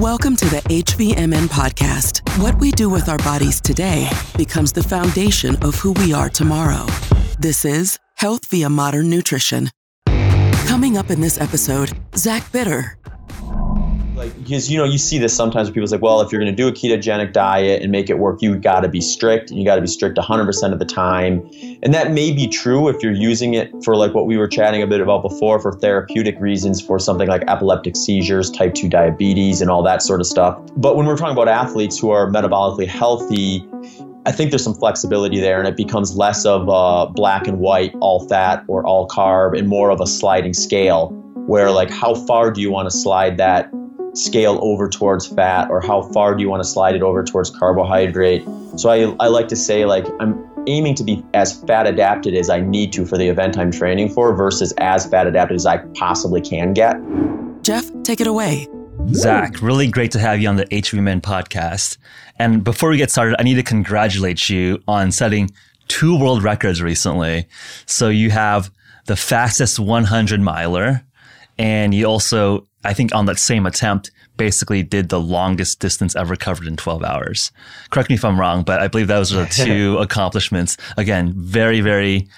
Welcome to the HVMN podcast. What we do with our bodies today becomes the foundation of who we are tomorrow. This is Health via Modern Nutrition. Coming up in this episode, Zach Bitter, like because you know you see this sometimes where people say well if you're going to do a ketogenic diet and make it work you got to be strict and you got to be strict 100% of the time. And that may be true if you're using it for like what we were chatting a bit about before for therapeutic reasons for something like epileptic seizures type 2 diabetes and all that sort of stuff. But when we're talking about athletes who are metabolically healthy I think there's some flexibility there, and it becomes less of a black and white, all fat or all carb, and more of a sliding scale where, like, how far do you want to slide that scale over towards fat or how far do you want to slide it over towards carbohydrate. So I, I like to say like I'm aiming to be as fat adapted as I need to for the event I'm training for versus as fat adapted as I possibly can get. Geoff, take it away. Zach, really great to have you on the HVMN podcast. And before we get started, I need to congratulate you on setting two world records recently. So you have the fastest 100 miler, and you also I think on that same attempt, basically did the longest distance ever covered in 12 hours. Correct me if I'm wrong, but I believe those are the two accomplishments. Again, very, very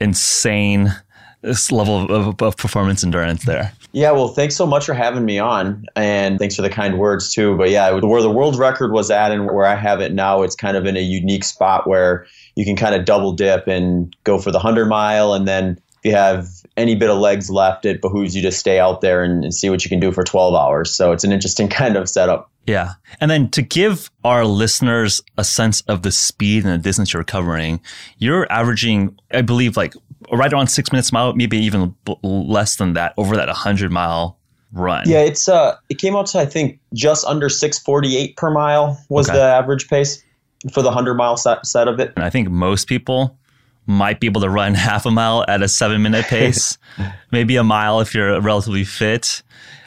insane this level of, of, performance endurance there. Yeah, well, thanks so much for having me on, and thanks for the kind words too. But yeah, where the world record was at and where I have it now, it's kind of in a unique spot where you can kind of double dip and go for the hundred mile, and then if you have any bit of legs left, it behooves you to stay out there and, and, see what you can do for 12 hours. So it's an interesting kind of setup. Yeah. And then to give our listeners a sense of the speed and the distance you're covering, you're averaging, I believe, like right around six minutes mile, maybe even less than that over that 100 mile run. Yeah, it's uh, it came out to I think just under 648 per mile was okay. the average pace for the 100 mile set, set of it. And I think most people might be able to run half a mile at a seven minute pace, maybe a mile if you're relatively fit.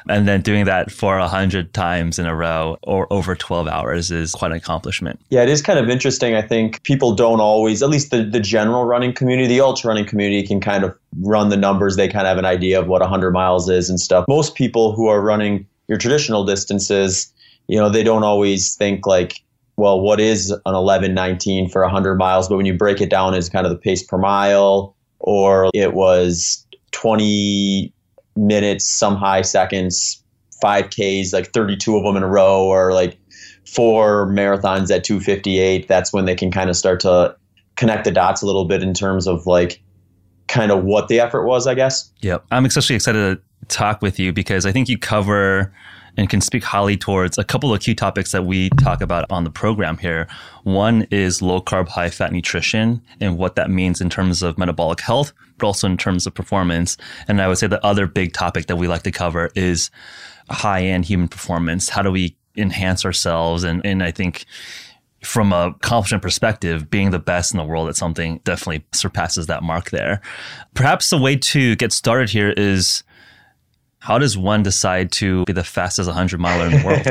And then doing that for a hundred times in a row or over 12 hours is quite an accomplishment. Yeah, it is kind of interesting. I think people don't always, at least the, the general running community, the ultra running community can kind of run the numbers. They kind of have an idea of what 100 miles is and stuff. Most people who are running your traditional distances, you know, they don't always think like, well, what is an 1119 for 100 miles? But when you break it down as kind of the pace per mile, or it was 20 minutes, some high seconds, 5Ks, like 32 of them in a row, or like four marathons at 258, that's when they can kind of start to connect the dots a little bit in terms of like kind of what the effort was, I guess. Yep. I'm especially excited to talk with you because I think you cover and can speak highly towards a couple of key topics that we talk about on the program here. One is low carb, high fat nutrition and what that means in terms of metabolic health, but also in terms of performance. And I would say the other big topic that we like to cover is high end human performance. How do we enhance ourselves? And, and I think from a accomplishment perspective, being the best in the world at something definitely surpasses that mark there. Perhaps the way to get started here is how does one decide to be the fastest 100 miler in the world?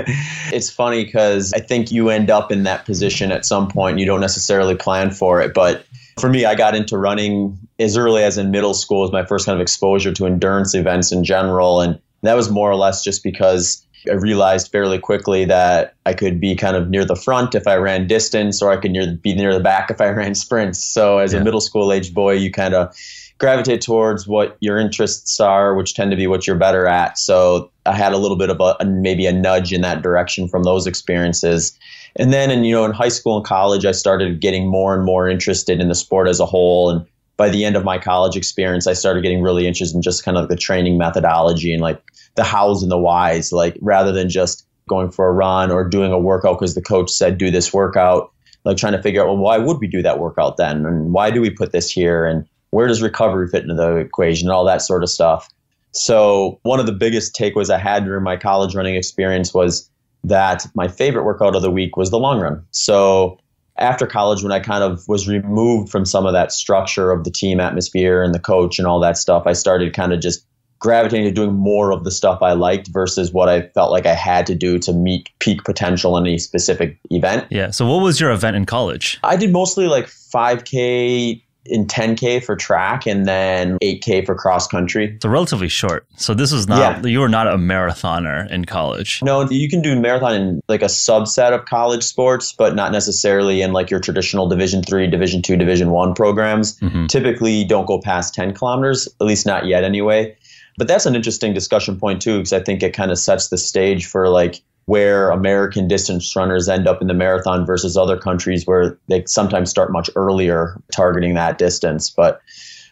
it's funny because I think you end up in that position at some point. You don't necessarily plan for it. But for me, I got into running as early as in middle school, was my first kind of exposure to endurance events in general. And that was more or less just because I realized fairly quickly that I could be kind of near the front if I ran distance, or I could near, be near the back if I ran sprints. So as yeah. a middle school age boy, you kind of gravitate towards what your interests are, which tend to be what you're better at. So I had a little bit of a, maybe a nudge in that direction from those experiences. And then, in you know, in high school and college, I started getting more and more interested in the sport as a whole. And by the end of my college experience, I started getting really interested in just kind of the training methodology and like the hows and the whys, like rather than just going for a run or doing a workout because the coach said do this workout, like trying to figure out well why would we do that workout then and why do we put this here and where does recovery fit into the equation and all that sort of stuff. So one of the biggest takeaways I had during my college running experience was that my favorite workout of the week was the long run. So after college, when I kind of was removed from some of that structure of the team atmosphere and the coach and all that stuff, I started kind of just gravitating to doing more of the stuff I liked versus what I felt like I had to do to meet peak potential in any specific event. Yeah. So what was your event in college? I did mostly like 5K in 10K for track and then 8K for cross country. So relatively short. So this was not, yeah. you were not a marathoner in college. No, you can do marathon in like a subset of college sports, but not necessarily in like your traditional Division three, Division two, Division one programs. Mm-hmm. Typically don't go past 10 kilometers, at least not yet anyway. But that's an interesting discussion point too, because I think it kind of sets the stage for like where American distance runners end up in the marathon versus other countries where they sometimes start much earlier targeting that distance. But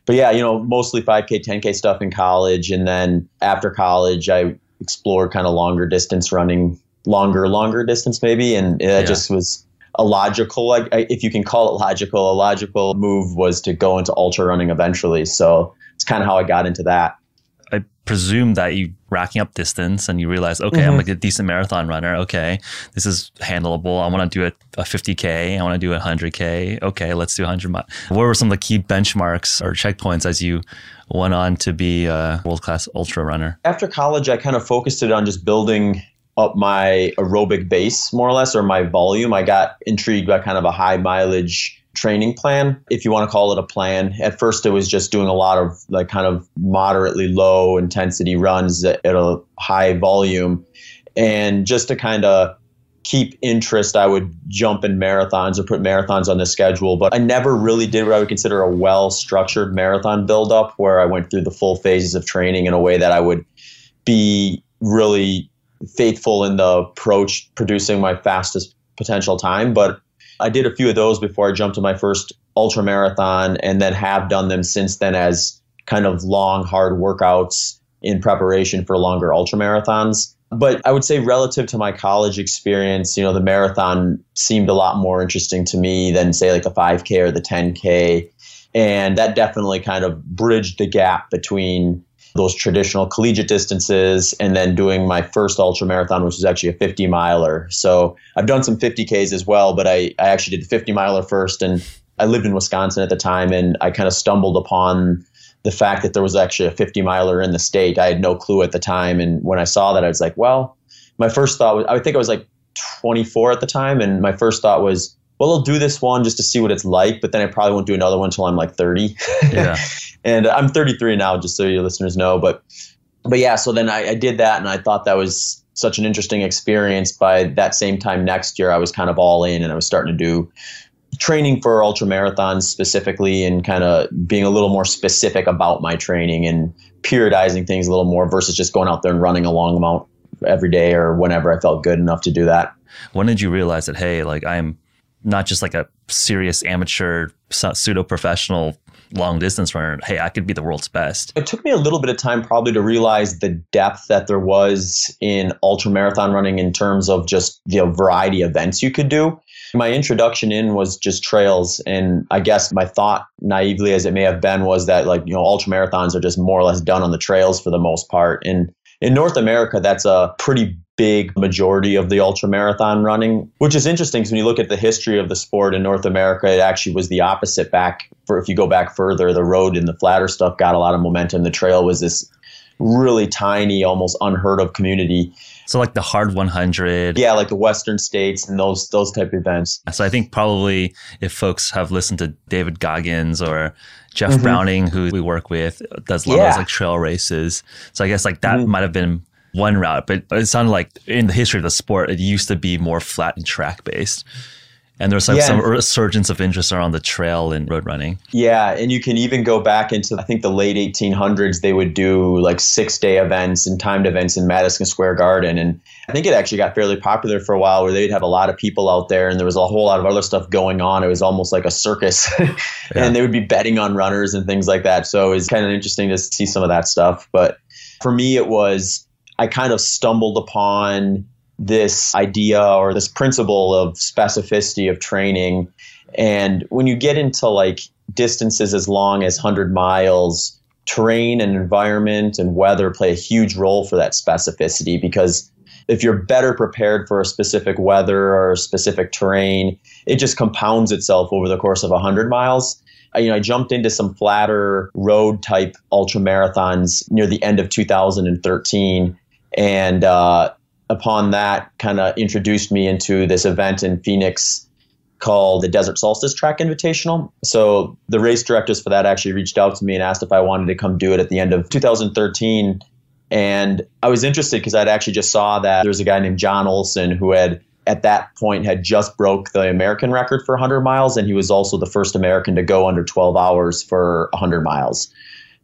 but yeah, you know, mostly 5K, 10K stuff in college. And then after college, I explored kind of longer distance running, longer, longer distance maybe. And it yeah. just was a logical, like if you can call it logical, a logical move was to go into ultra running eventually. So it's kind of how I got into that. I presume that you racking up distance and you realize, okay, mm-hmm. I'm like a decent marathon runner. Okay, this is handleable. I want to do a, a 50k. I want to do a 100k. Okay, let's do 100 miles. What were some of the key benchmarks or checkpoints as you went on to be a world class ultra runner? After college, I kind of focused it on just building up my aerobic base more or less or my volume. I got intrigued by kind of a high mileage training plan, if you want to call it a plan. At first, it was just doing a lot of like kind of moderately low intensity runs at, a high volume. And just to kind of keep interest, I would jump in marathons or put marathons on the schedule. But I never really did what I would consider a well structured marathon buildup where I went through the full phases of training in a way that I would be really faithful in the approach, producing my fastest potential time. But I did a few of those before I jumped to my first ultra marathon and then have done them since then as kind of long, hard workouts in preparation for longer ultra marathons. But I would say, relative to my college experience, you know, the marathon seemed a lot more interesting to me than, say, like the 5K or the 10K. And that definitely kind of bridged the gap between those traditional collegiate distances and then doing my first ultra marathon which was actually a 50 miler. So i've done some 50ks as well but i, I actually did the 50 miler first and i lived in wisconsin at the time and i kind of stumbled upon the fact that there was actually a 50 miler in the state. I had no clue at the time. And when i saw that i was like well my first thought was i think i was like 24 at the time. And my first thought was well, I'll do this one just to see what it's like, but then I probably won't do another one until I'm like 30. Yeah. and I'm 33 now, just so your listeners know. But, but yeah, so then I, I did that and I thought that was such an interesting experience. By that same time next year, I was kind of all in and I was starting to do training for ultra marathons specifically and kind of being a little more specific about my training and periodizing things a little more versus just going out there and running a long amount every day or whenever I felt good enough to do that. When did you realize that, hey, like I'm not just like a serious amateur pseudo professional long distance runner. Hey i could be the world's best. It took me a little bit of time probably to realize the depth that there was in ultra marathon running in terms of just the variety of events you could do. My introduction in was just trails. And i guess my thought naively as it may have been was that like you know ultra marathons are just more or less done on the trails for the most part. And in north america that's a pretty big majority of the ultra marathon running, which is interesting because when you look at the history of the sport in North America, it actually was the opposite back for if you go back further, the road and the flatter stuff got a lot of momentum. The trail was this really tiny, almost unheard of community. So like the hard 100. Yeah, like the Western states and those those type of events. So I think probably if folks have listened to David Goggins or Jeff mm-hmm. Browning, who we work with, does a lot yeah. of those like trail races. So I guess like that mm-hmm. might have been one route, but it sounded like in the history of the sport, it used to be more flat and track based. And there's like yeah. some resurgence of interest around the trail and road running. Yeah, and you can even go back into I think the late 1800s. They would do like six day events and timed events in Madison Square Garden, and I think it actually got fairly popular for a while, where they'd have a lot of people out there, and there was a whole lot of other stuff going on. It was almost like a circus, yeah. and they would be betting on runners and things like that. So it was kind of interesting to see some of that stuff. But for me, it was I kind of stumbled upon this idea or this principle of specificity of training. And when you get into like distances as long as 100 miles, terrain and environment and weather play a huge role for that specificity because if you're better prepared for a specific weather or a specific terrain, it just compounds itself over the course of 100 miles. I, you know, I jumped into some flatter road type ultra marathons near the end of 2013 and uh, upon that, kind of introduced me into this event in Phoenix called the Desert Solstice Track Invitational. So the race directors for that actually reached out to me and asked if I wanted to come do it at the end of 2013. And I was interested because I'd actually just saw that there was a guy named Jon Olsen who had at that point had just broke the American record for 100 miles and he was also the first American to go under 12 hours for 100 miles.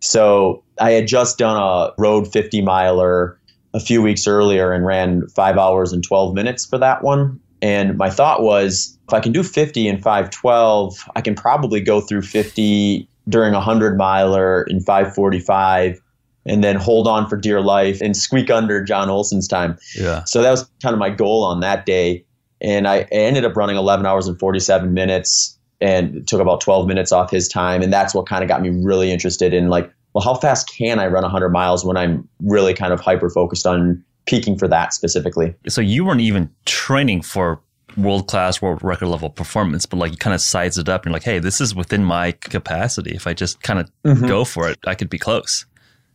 So I had just done a road 50 miler a few weeks earlier and ran 5 hours and 12 minutes for that one and my thought was if I can do 50 in 512, I can probably go through 50 during a 100 miler in 545 and then hold on for dear life and squeak under Jon Olsen's time. Yeah. So that was kind of my goal on that day. And I ended up running 11 hours and 47 minutes and took about 12 minutes off his time. And that's what kind of got me really interested in like, well, how fast can I run 100 miles when I'm really kind of hyper focused on peaking for that specifically. So you weren't even training for world class, world record level performance, but like you kind of size it up and you're like, hey, this is within my capacity. If I just kind of mm-hmm. go for it, I could be close.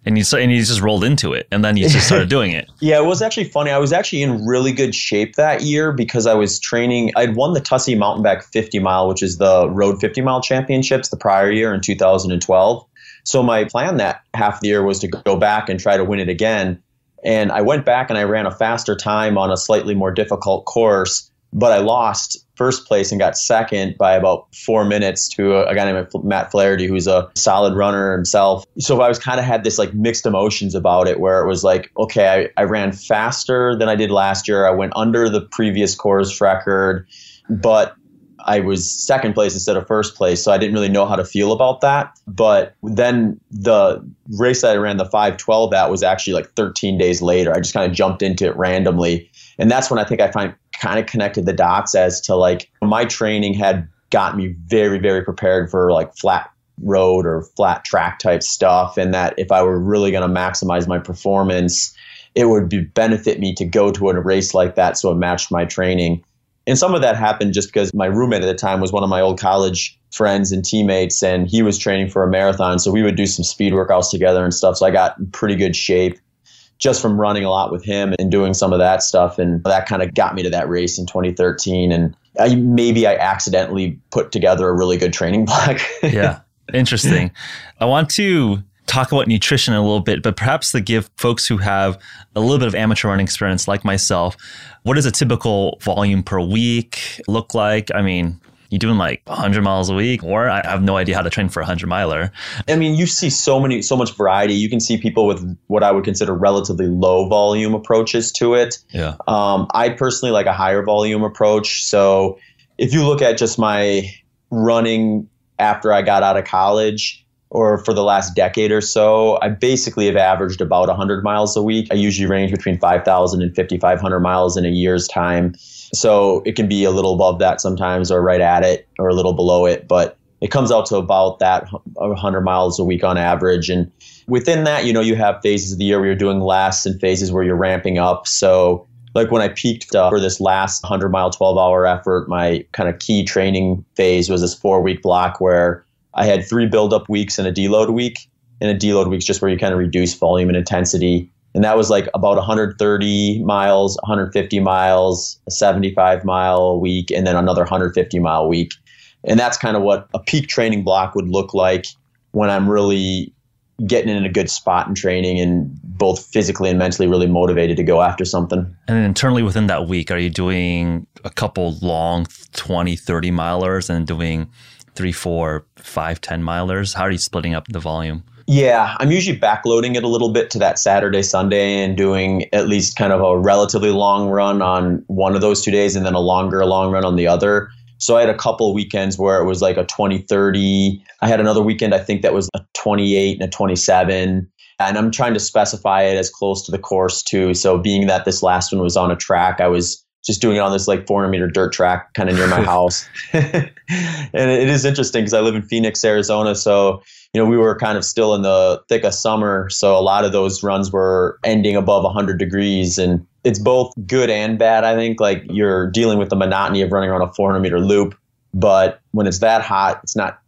And you and you just rolled into it, and then you just started doing it. yeah, it was actually funny. I was actually in really good shape that year because I was training. I'd won the Tussey Mountainback 50 mile, which is the Road 50 mile championships, the prior year in 2012. So my plan that half the year was to go back and try to win it again. And I went back and I ran a faster time on a slightly more difficult course, but I lost first place and got second by about four minutes to a, a guy named Matt Flaherty, who's a solid runner himself. So I was kind of had this like mixed emotions about it, where it was like, okay, I, I ran faster than I did last year. I went under the previous course record, but I was second place instead of first place, so I didn't really know how to feel about that. But then the race that I ran the 512 at was actually like 13 days later. I just kind of jumped into it randomly. And that's when I think I find kind of connected the dots as to like my training had got me very, very prepared for like flat road or flat track type stuff. And that if I were really going to maximize my performance, it would be benefit me to go to a race like that so it matched my training. And some of that happened just because my roommate at the time was one of my old college friends and teammates, and he was training for a marathon. So we would do some speed workouts together and stuff. So I got pretty good shape just from running a lot with him and doing some of that stuff. And that kind of got me to that race in 2013. And I, maybe I accidentally put together a really good training block. yeah. Interesting. I want to talk about nutrition a little bit, but perhaps to give folks who have a little bit of amateur running experience like myself, what does a typical volume per week look like? I mean, you're doing like 100 miles a week or i have no idea how to train for a 100 miler. I mean you see so many so much variety. You can see people with what i would consider relatively low volume approaches to it. Yeah. Um, i personally like a higher volume approach. So if you look at just my running after i got out of college or for the last decade or so, I basically have averaged about 100 miles a week. I usually range between 5,000 and 5,500 miles in a year's time. So it can be a little above that sometimes or right at it or a little below it, but it comes out to about that 100 miles a week on average. And within that, you know, you have phases of the year where you're doing less and phases where you're ramping up. So like when I peaked uh, for this last 100 mile, 12 hour effort, my kind of key training phase was this four week block where I had three build up weeks and a deload week. And a deload week is just where you kind of reduce volume and intensity. And that was like about 130 miles, 150 miles, a 75 mile week, and then another 150 mile week. And that's kind of what a peak training block would look like when I'm really getting in a good spot in training and both physically and mentally really motivated to go after something. And then internally within that week, are you doing a couple long 20, 30 milers and doing three, four, five, 10 milers? How are you splitting up the volume? Yeah, I'm usually backloading it a little bit to that Saturday, Sunday, and doing at least kind of a relatively long run on one of those two days and then a longer long run on the other. So I had a couple weekends where it was like a 20, 30. I had another weekend, I think that was a 28 and a 27. And I'm trying to specify it as close to the course too. So being that this last one was on a track, I was just doing it on this like 400 meter dirt track kind of near my house. and it is interesting because I live in Phoenix, Arizona. So, you know, we were kind of still in the thick of summer. So a lot of those runs were ending above 100 degrees. And it's both good and bad, I think. Like you're dealing with the monotony of running around a 400 meter loop. But when it's that hot, it's not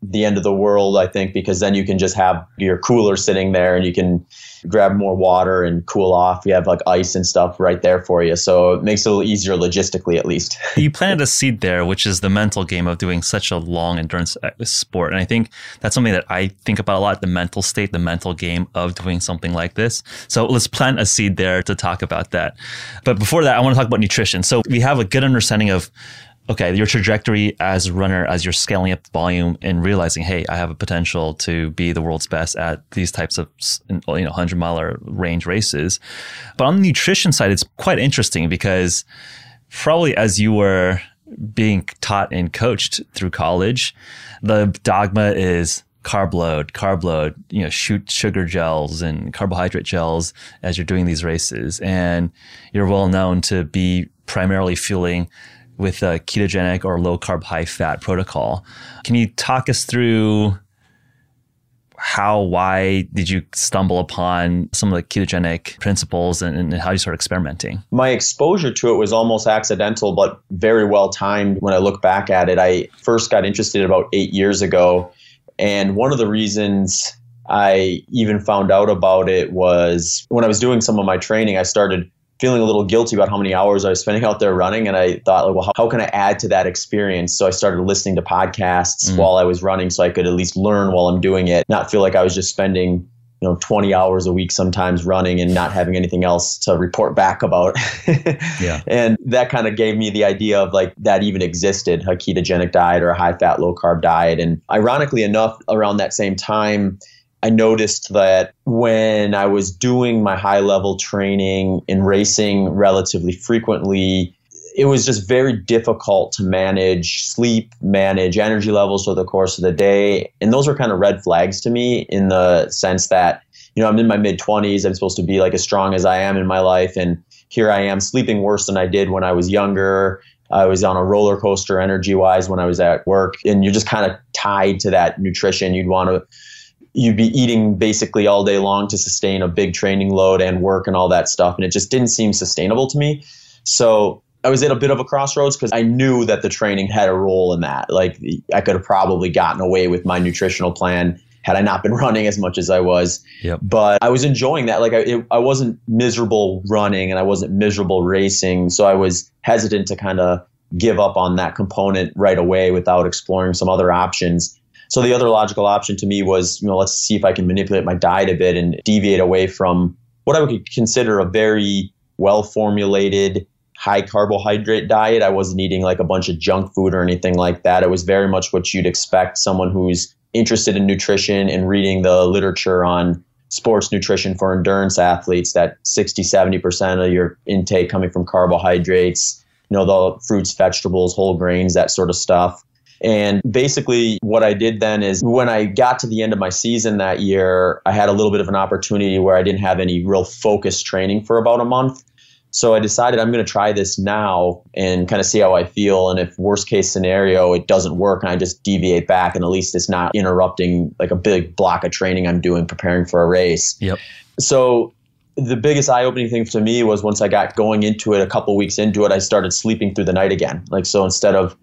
the end of the world, I think, because then you can just have your cooler sitting there and you can grab more water and cool off. You have like ice and stuff right there for you. So it makes it a little easier logistically, at least. you planted a seed there, which is the mental game of doing such a long endurance uh, sport. And I think that's something that I think about a lot the mental state, the mental game of doing something like this. So let's plant a seed there to talk about that. But before that, I want to talk about nutrition. So we have a good understanding of okay, your trajectory as a runner, as you're scaling up volume and realizing, hey, I have a potential to be the world's best at these types of you know 100 mile range races. But on the nutrition side, it's quite interesting because probably as you were being taught and coached through college, the dogma is carb load, carb load, you know, shoot sugar gels and carbohydrate gels as you're doing these races. And you're well known to be primarily fueling with a ketogenic or low carb, high fat protocol. Can you talk us through how, why did you stumble upon some of the ketogenic principles and, and how you started experimenting? My exposure to it was almost accidental, but very well timed when I look back at it. I first got interested about eight years ago. And one of the reasons I even found out about it was when I was doing some of my training, I started feeling a little guilty about how many hours I was spending out there running. And I thought, like, well, how, how can I add to that experience? So I started listening to podcasts mm. while I was running so I could at least learn while I'm doing it, not feel like I was just spending you know 20 hours a week sometimes running and not having anything else to report back about yeah and that kind of gave me the idea of like that even existed a ketogenic diet or a high fat low carb diet and ironically enough around that same time I noticed that when I was doing my high level training and racing relatively frequently, it was just very difficult to manage sleep, manage energy levels over the course of the day. And those were kind of red flags to me in the sense that, you know, I'm in my mid 20s. I'm supposed to be like as strong as I am in my life. And here I am sleeping worse than I did when I was younger. I was on a roller coaster energy wise when I was at work. And you're just kind of tied to that nutrition. You'd want to you'd be eating basically all day long to sustain a big training load and work and all that stuff. And it just didn't seem sustainable to me. So I was at a bit of a crossroads because I knew that the training had a role in that. Like I could have probably gotten away with my nutritional plan had I not been running as much as I was. Yep. But I was enjoying that. Like I, it, I wasn't miserable running and I wasn't miserable racing. So I was hesitant to kind of give up on that component right away without exploring some other options. So the other logical option to me was, you know, let's see if I can manipulate my diet a bit and deviate away from what I would consider a very well formulated high carbohydrate diet. I wasn't eating like a bunch of junk food or anything like that. It was very much what you'd expect someone who's interested in nutrition and reading the literature on sports nutrition for endurance athletes that 60 70% of your intake coming from carbohydrates you know the fruits vegetables whole grains that sort of stuff and basically, what I did then is when I got to the end of my season that year, I had a little bit of an opportunity where I didn't have any real focused training for about a month. So I decided I'm going to try this now and kind of see how I feel. And if worst case scenario, it doesn't work and I just deviate back and at least it's not interrupting like a big block of training I'm doing preparing for a race. Yep. So the biggest eye-opening thing to me was once I got going into it, a couple weeks into it, I started sleeping through the night again. Like so, instead of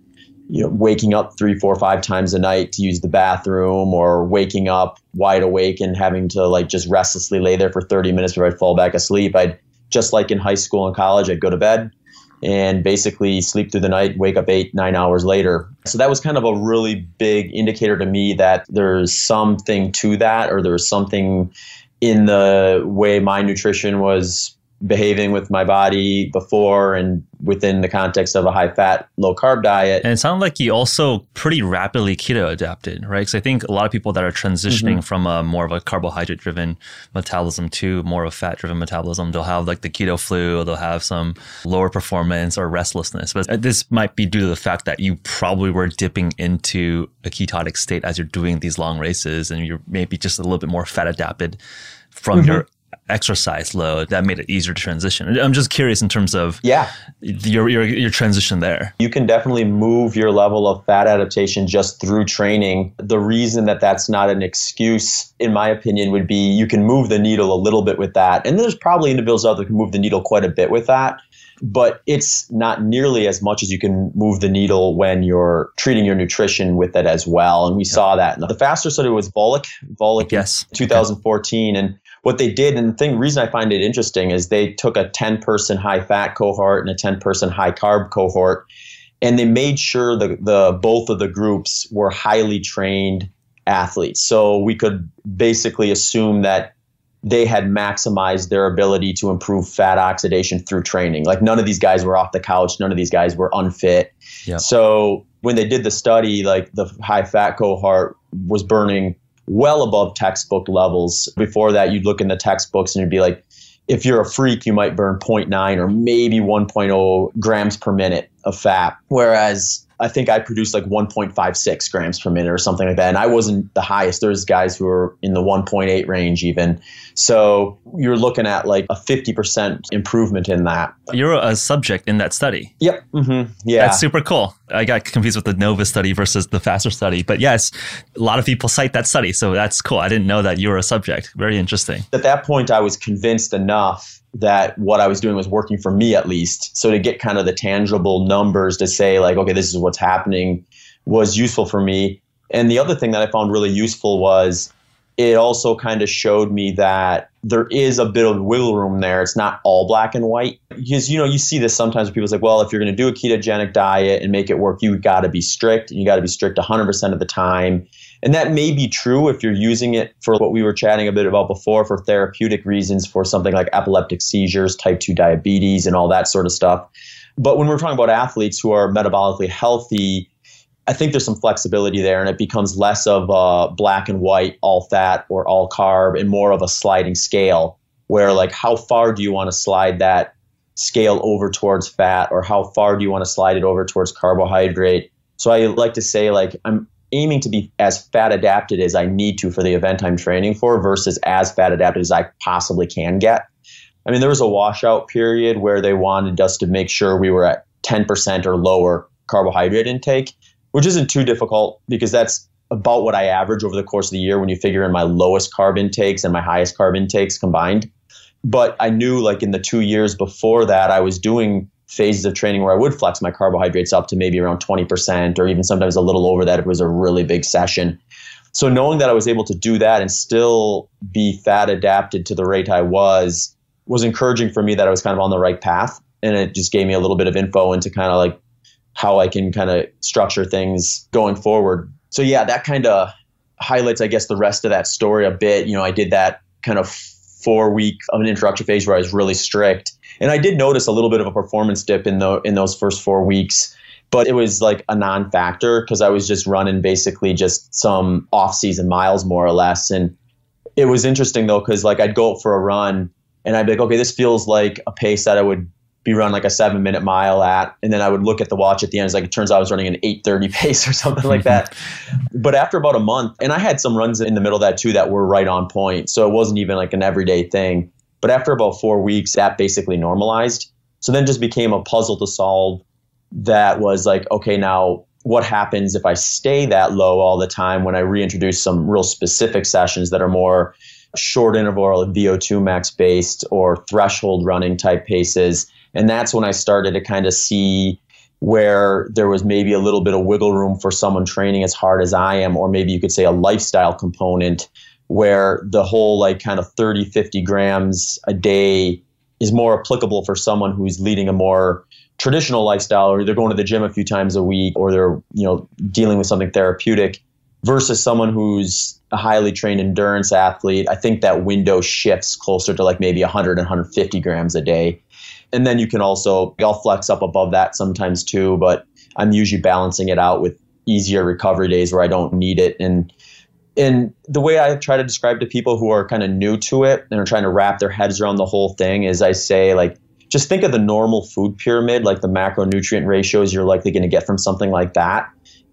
you know, waking up three, four, five times a night to use the bathroom or waking up wide awake and having to like just restlessly lay there for 30 minutes before I'd fall back asleep. I'd just like in high school and college, I'd go to bed and basically sleep through the night, wake up eight, nine hours later. So that was kind of a really big indicator to me that there's something to that or there's something in the way my nutrition was behaving with my body before and within the context of a high fat, low carb diet. And it sounded like you also pretty rapidly keto adapted, right? Because I think a lot of people that are transitioning mm-hmm. from a more of a carbohydrate driven metabolism to more of a fat driven metabolism, they'll have like the keto flu, they'll have some lower performance or restlessness. But this might be due to the fact that you probably were dipping into a ketotic state as you're doing these long races and you're maybe just a little bit more fat adapted from mm-hmm. your exercise load that made it easier to transition. I'm just curious in terms of yeah your your your transition there. You can definitely move your level of fat adaptation just through training. The reason that that's not an excuse, in my opinion, would be you can move the needle a little bit with that, and there's probably individuals out there who can move the needle quite a bit with that. but it's not nearly as much as you can move the needle when you're treating your nutrition with it as well. And we yeah. saw that. The faster study was Volek, Volek yes. 2014. And what they did, and the thing, reason I find it interesting is they took a 10 person high fat cohort and a 10 person high carb cohort, and they made sure the, the both of the groups were highly trained athletes. So we could basically assume that they had maximized their ability to improve fat oxidation through training. Like none of these guys were off the couch, none of these guys were unfit. Yep. So when they did the study, like the high fat cohort was burning well above textbook levels. Before that, you'd look in the textbooks and you'd be like, if you're a freak, you might burn 0.9 or maybe 1.0 grams per minute of fat. Whereas I think I produced like 1.56 grams per minute or something like that. And I wasn't the highest. There's guys who were in the 1.8 range even. So you're looking at like a 50% improvement in that. You're a subject in that study. Yep. Mm-hmm. Yeah. That's super cool. I got confused with the NOVA study versus the FASTER study. But yes, a lot of people cite that study. So that's cool. I didn't know that you were a subject. Very interesting. At that point, I was convinced enough that what I was doing was working for me at least. So to get kind of the tangible numbers to say, like, okay, this is what's happening was useful for me. And the other thing that I found really useful was it also kind of showed me that there is a bit of wiggle room there. It's not all black and white. Because, you know, you see this sometimes where people say, well, if you're going to do a ketogenic diet and make it work, you got to be strict and you got to be strict 100% of the time. And that may be true if you're using it for what we were chatting a bit about before for therapeutic reasons for something like epileptic seizures, type 2 diabetes, and all that sort of stuff. But when we're talking about athletes who are metabolically healthy, I think there's some flexibility there, and it becomes less of a black and white, all fat or all carb, and more of a sliding scale where, like, how far do you want to slide that scale over towards fat, or how far do you want to slide it over towards carbohydrate? So I like to say, like, I'm aiming to be as fat adapted as I need to for the event I'm training for versus as fat adapted as I possibly can get. I mean, there was a washout period where they wanted us to make sure we were at 10% or lower carbohydrate intake which isn't too difficult because that's about what I average over the course of the year when you figure in my lowest carb intakes and my highest carb intakes combined. But I knew like in the two years before that, I was doing phases of training where I would flex my carbohydrates up to maybe around 20% or even sometimes a little over that if it was a really big session. So knowing that I was able to do that and still be fat adapted to the rate I was was encouraging for me that I was kind of on the right path. And it just gave me a little bit of info into kind of like how I can kind of structure things going forward. So yeah, that kind of highlights, I guess, the rest of that story a bit. You know, I did that kind of four week of an introductory phase where I was really strict, and I did notice a little bit of a performance dip in the in those first four weeks. But it was like a non-factor because I was just running basically just some off-season miles more or less, and it was interesting though because like I'd go for a run and I'd be like, okay, this feels like a pace that I would be run like a seven minute mile at, and then I would look at the watch at the end. It's like it turns out I was running an eight thirty pace or something like that. but after about a month, and I had some runs in the middle of that too that were right on point, so it wasn't even like an everyday thing. But after about four weeks, that basically normalized. So then just became a puzzle to solve. That was like, okay, now what happens if I stay that low all the time when I reintroduce some real specific sessions that are more short interval VO2 max based or threshold running type paces? And that's when I started to kind of see where there was maybe a little bit of wiggle room for someone training as hard as I am, or maybe you could say a lifestyle component where the whole like kind of 30, 50 grams a day is more applicable for someone who's leading a more traditional lifestyle or they're going to the gym a few times a week or they're, you know, dealing with something therapeutic versus someone who's a highly trained endurance athlete. I think that window shifts closer to like maybe 100 and 150 grams a day. And then you can also, I'll flex up above that sometimes too, but I'm usually balancing it out with easier recovery days where I don't need it. And and the way I try to describe to people who are kind of new to it and are trying to wrap their heads around the whole thing is I say like just think of the normal food pyramid, like the macronutrient ratios you're likely going to get from something like that,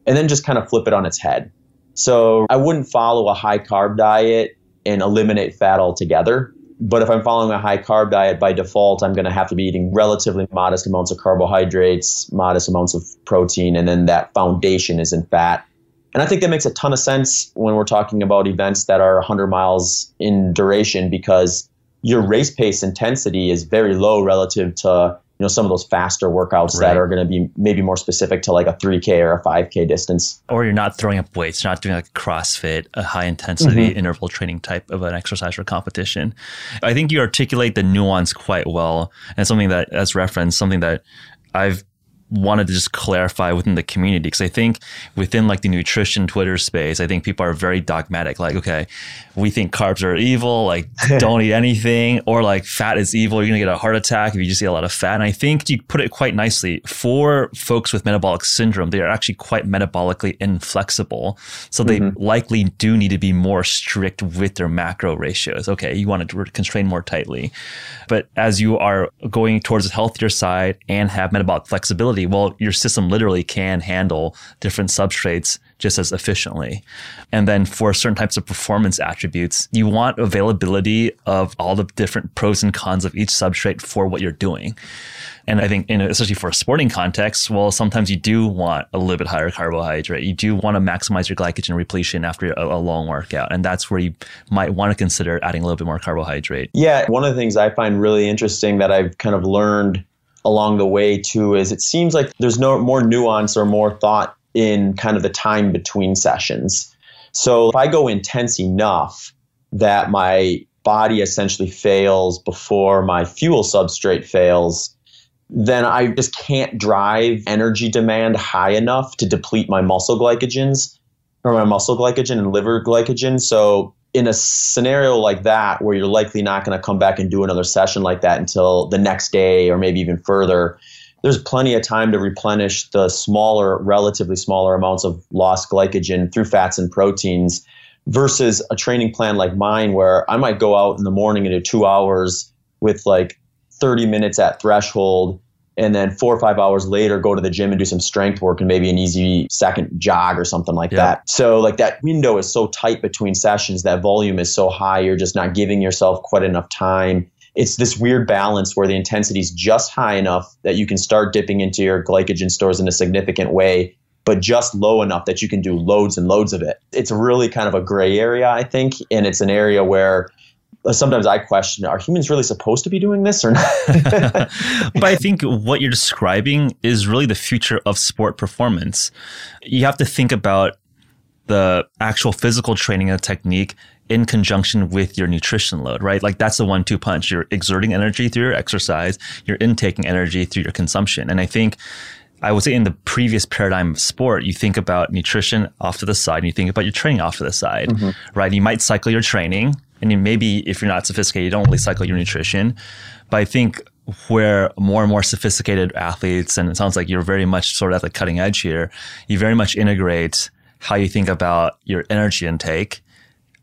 and then just kind of flip it on its head. So I wouldn't follow a high carb diet and eliminate fat altogether. But if I'm following a high carb diet by default, I'm going to have to be eating relatively modest amounts of carbohydrates, modest amounts of protein, and then that foundation is in fat. And I think that makes a ton of sense when we're talking about events that are 100 miles in duration because your race pace intensity is very low relative to you know some of those faster workouts Right. that are going to be maybe more specific to like a 3k or a 5k distance Or you're not throwing up weights, you're not doing like CrossFit, a high intensity mm-hmm. interval training type of an exercise or competition. I think you articulate the nuance quite well. And something that, as reference, something that I've wanted to just clarify within the community because I think within like the nutrition Twitter space, I think people are very dogmatic. Like, okay, we think carbs are evil, like don't eat anything, or like fat is evil. You're gonna get a heart attack if you just eat a lot of fat. And I think you put it quite nicely for folks with metabolic syndrome. They are actually quite metabolically inflexible, so they mm-hmm. likely do need to be more strict with their macro ratios. Okay, you want to constrain more tightly, but as you are going towards a healthier side and have metabolic flexibility, well, your system literally can handle different substrates just as efficiently. And then for certain types of performance attributes, you want availability of all the different pros and cons of each substrate for what you're doing. And I think, in, especially for a sporting context, well, sometimes you do want a little bit higher carbohydrate. You do want to maximize your glycogen repletion after a, a long workout. And that's where you might want to consider adding a little bit more carbohydrate. Yeah, one of the things I find really interesting that I've kind of learned along the way too is it seems like there's no more nuance or more thought in kind of the time between sessions. So if I go intense enough that my body essentially fails before my fuel substrate fails, then I just can't drive energy demand high enough to deplete my muscle glycogens or my muscle glycogen and liver glycogen. So in a scenario like that, where you're likely not going to come back and do another session like that until the next day or maybe even further, there's plenty of time to replenish the smaller, relatively smaller amounts of lost glycogen through fats and proteins versus a training plan like mine, where I might go out in the morning do two hours with like 30 minutes at threshold and then four or five hours later go to the gym and do some strength work and maybe an easy second jog or something like Yeah. that. So like that window is so tight between sessions that volume is so high you're just not giving yourself quite enough time. It's this weird balance where the intensity is just high enough that you can start dipping into your glycogen stores in a significant way but just low enough that you can do loads and loads of it. It's really kind of a gray area i think and it's an area where Uh, sometimes i question are humans really supposed to be doing this or not but I think what you're describing is really the future of sport performance. You have to think about the actual physical training and technique in conjunction with your nutrition load, right? Like that's the one two punch. You're exerting energy through your exercise, you're intaking energy through your consumption. And I think I would say in the previous paradigm of sport, you think about nutrition off to the side and you think about your training off to the side, mm-hmm. right? You might cycle your training and you maybe if you're not sophisticated, you don't really cycle your nutrition. But I think where more and more sophisticated athletes, and it sounds like you're very much sort of at the cutting edge here, you very much integrate how you think about your energy intake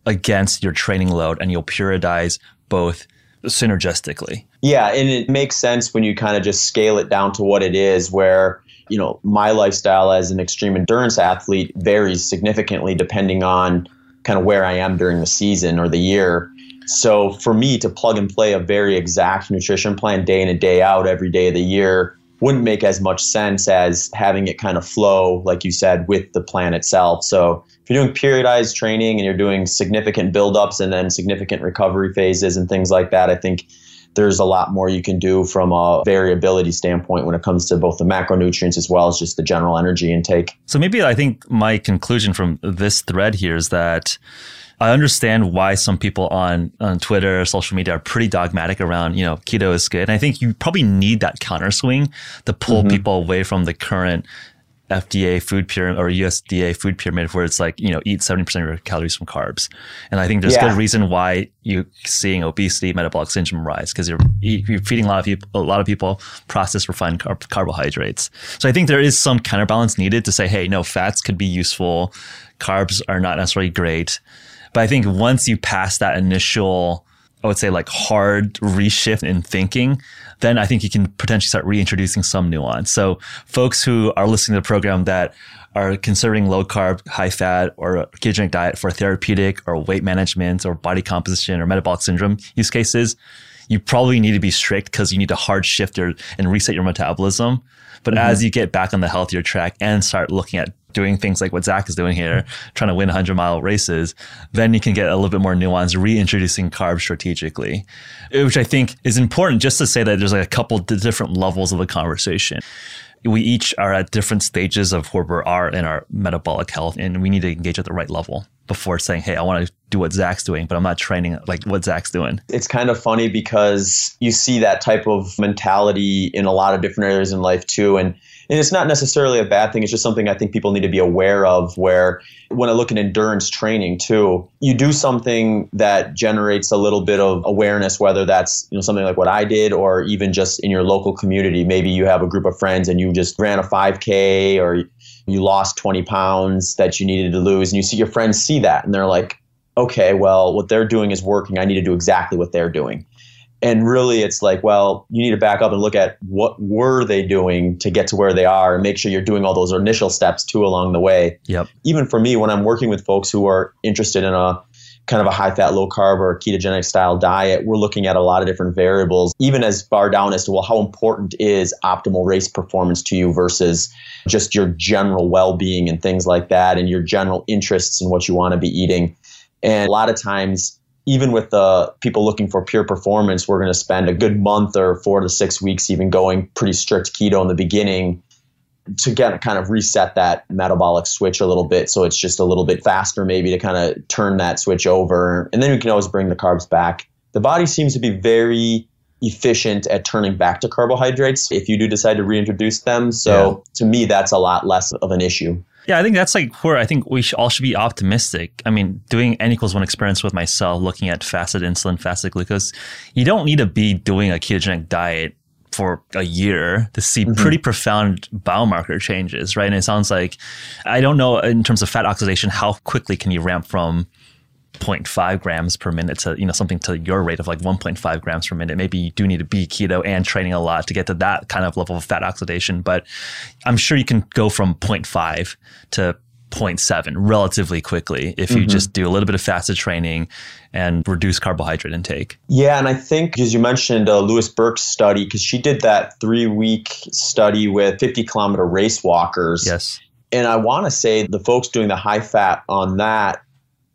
against your training load and you'll periodize both synergistically. Yeah, and it makes sense when you kind of just scale it down to what it is, where, you know, my lifestyle as an extreme endurance athlete varies significantly depending on kind of where I am during the season or the year. So for me to plug and play a very exact nutrition plan day in and day out every day of the year wouldn't make as much sense as having it kind of flow, like you said, with the plan itself. So if you're doing periodized training and you're doing significant buildups and then significant recovery phases and things like that, I think there's a lot more you can do from a variability standpoint when it comes to both the macronutrients as well as just the general energy intake. So maybe I think my conclusion from this thread here is that I understand why some people on, on Twitter, social media are pretty dogmatic around, you know, keto is good. And I think you probably need that counter swing to pull mm-hmm. people away from the current FDA food pyramid or USDA food pyramid where it's like, you know, eat 70% of your calories from carbs. And I think there's Yeah. good reason why you're seeing obesity, metabolic syndrome rise because you're, you're feeding a lot of people, a lot of people processed refined car- carbohydrates. So I think there is some counterbalance needed to say, hey, no, fats could be useful. Carbs are not necessarily great. But I think once you pass that initial, I would say like hard reshift in thinking, then I think you can potentially start reintroducing some nuance. So folks who are listening to the program that are considering low carb, high fat or ketogenic diet for therapeutic or weight management or body composition or metabolic syndrome use cases, you probably need to be strict because you need to hard shift your and reset your metabolism. But mm-hmm. as you get back on the healthier track and start looking at doing things like what Zach is doing here, trying to win 100 mile races, then you can get a little bit more nuanced, reintroducing carbs strategically, which I think is important just to say that there's like a couple different levels of the conversation. We each are at different stages of where we are in our metabolic health, and we need to engage at the right level before saying, Hey, I want to do what Zach's doing, but I'm not training like what Zach's doing. It's kind of funny because you see that type of mentality in a lot of different areas in life too. And and it's not necessarily a bad thing. It's just something I think people need to be aware of. Where when I look at endurance training too, you do something that generates a little bit of awareness, whether that's you know something like what I did, or even just in your local community. Maybe you have a group of friends and you just ran a 5K, or you lost 20 pounds that you needed to lose, and you see your friends see that, and they're like, okay, well, what they're doing is working. I need to do exactly what they're doing and really it's like well you need to back up and look at what were they doing to get to where they are and make sure you're doing all those initial steps too along the way. Yep. Even for me when i'm working with folks who are interested in a kind of a high fat low carb or ketogenic style diet we're looking at a lot of different variables even as far down as to well how important is optimal race performance to you versus just your general well-being and things like that and your general interests in what you want to be eating. And a lot of times even with the people looking for pure performance, we're going to spend a good month or four to six weeks even going pretty strict keto in the beginning to get kind of reset that metabolic switch a little bit. So it's just a little bit faster maybe to kind of turn that switch over. And then we can always bring the carbs back. The body seems to be very efficient at turning back to carbohydrates if you do decide to reintroduce them. So yeah. to me that's a lot less of an issue yeah, I think that's like where I think we all should be optimistic. I mean, doing N equals one experience with myself, looking at fasted insulin, fasted glucose, you don't need to be doing a ketogenic diet for a year to see mm-hmm. pretty profound biomarker changes, right? And it sounds like I don't know in terms of fat oxidation how quickly can you ramp from 0.5 grams per minute to you know something to your rate of like 1.5 grams per minute maybe you do need to be keto and training a lot to get to that kind of level of fat oxidation but i'm sure you can go from 0.5 to 0.7 relatively quickly if you mm-hmm. just do a little bit of fasted training and reduce carbohydrate intake. Yeah, and I think as you mentioned, uh, Louise Burke's study because she did that three week study with 50 kilometer race walkers. Yes. And I want to say the folks doing the high fat on that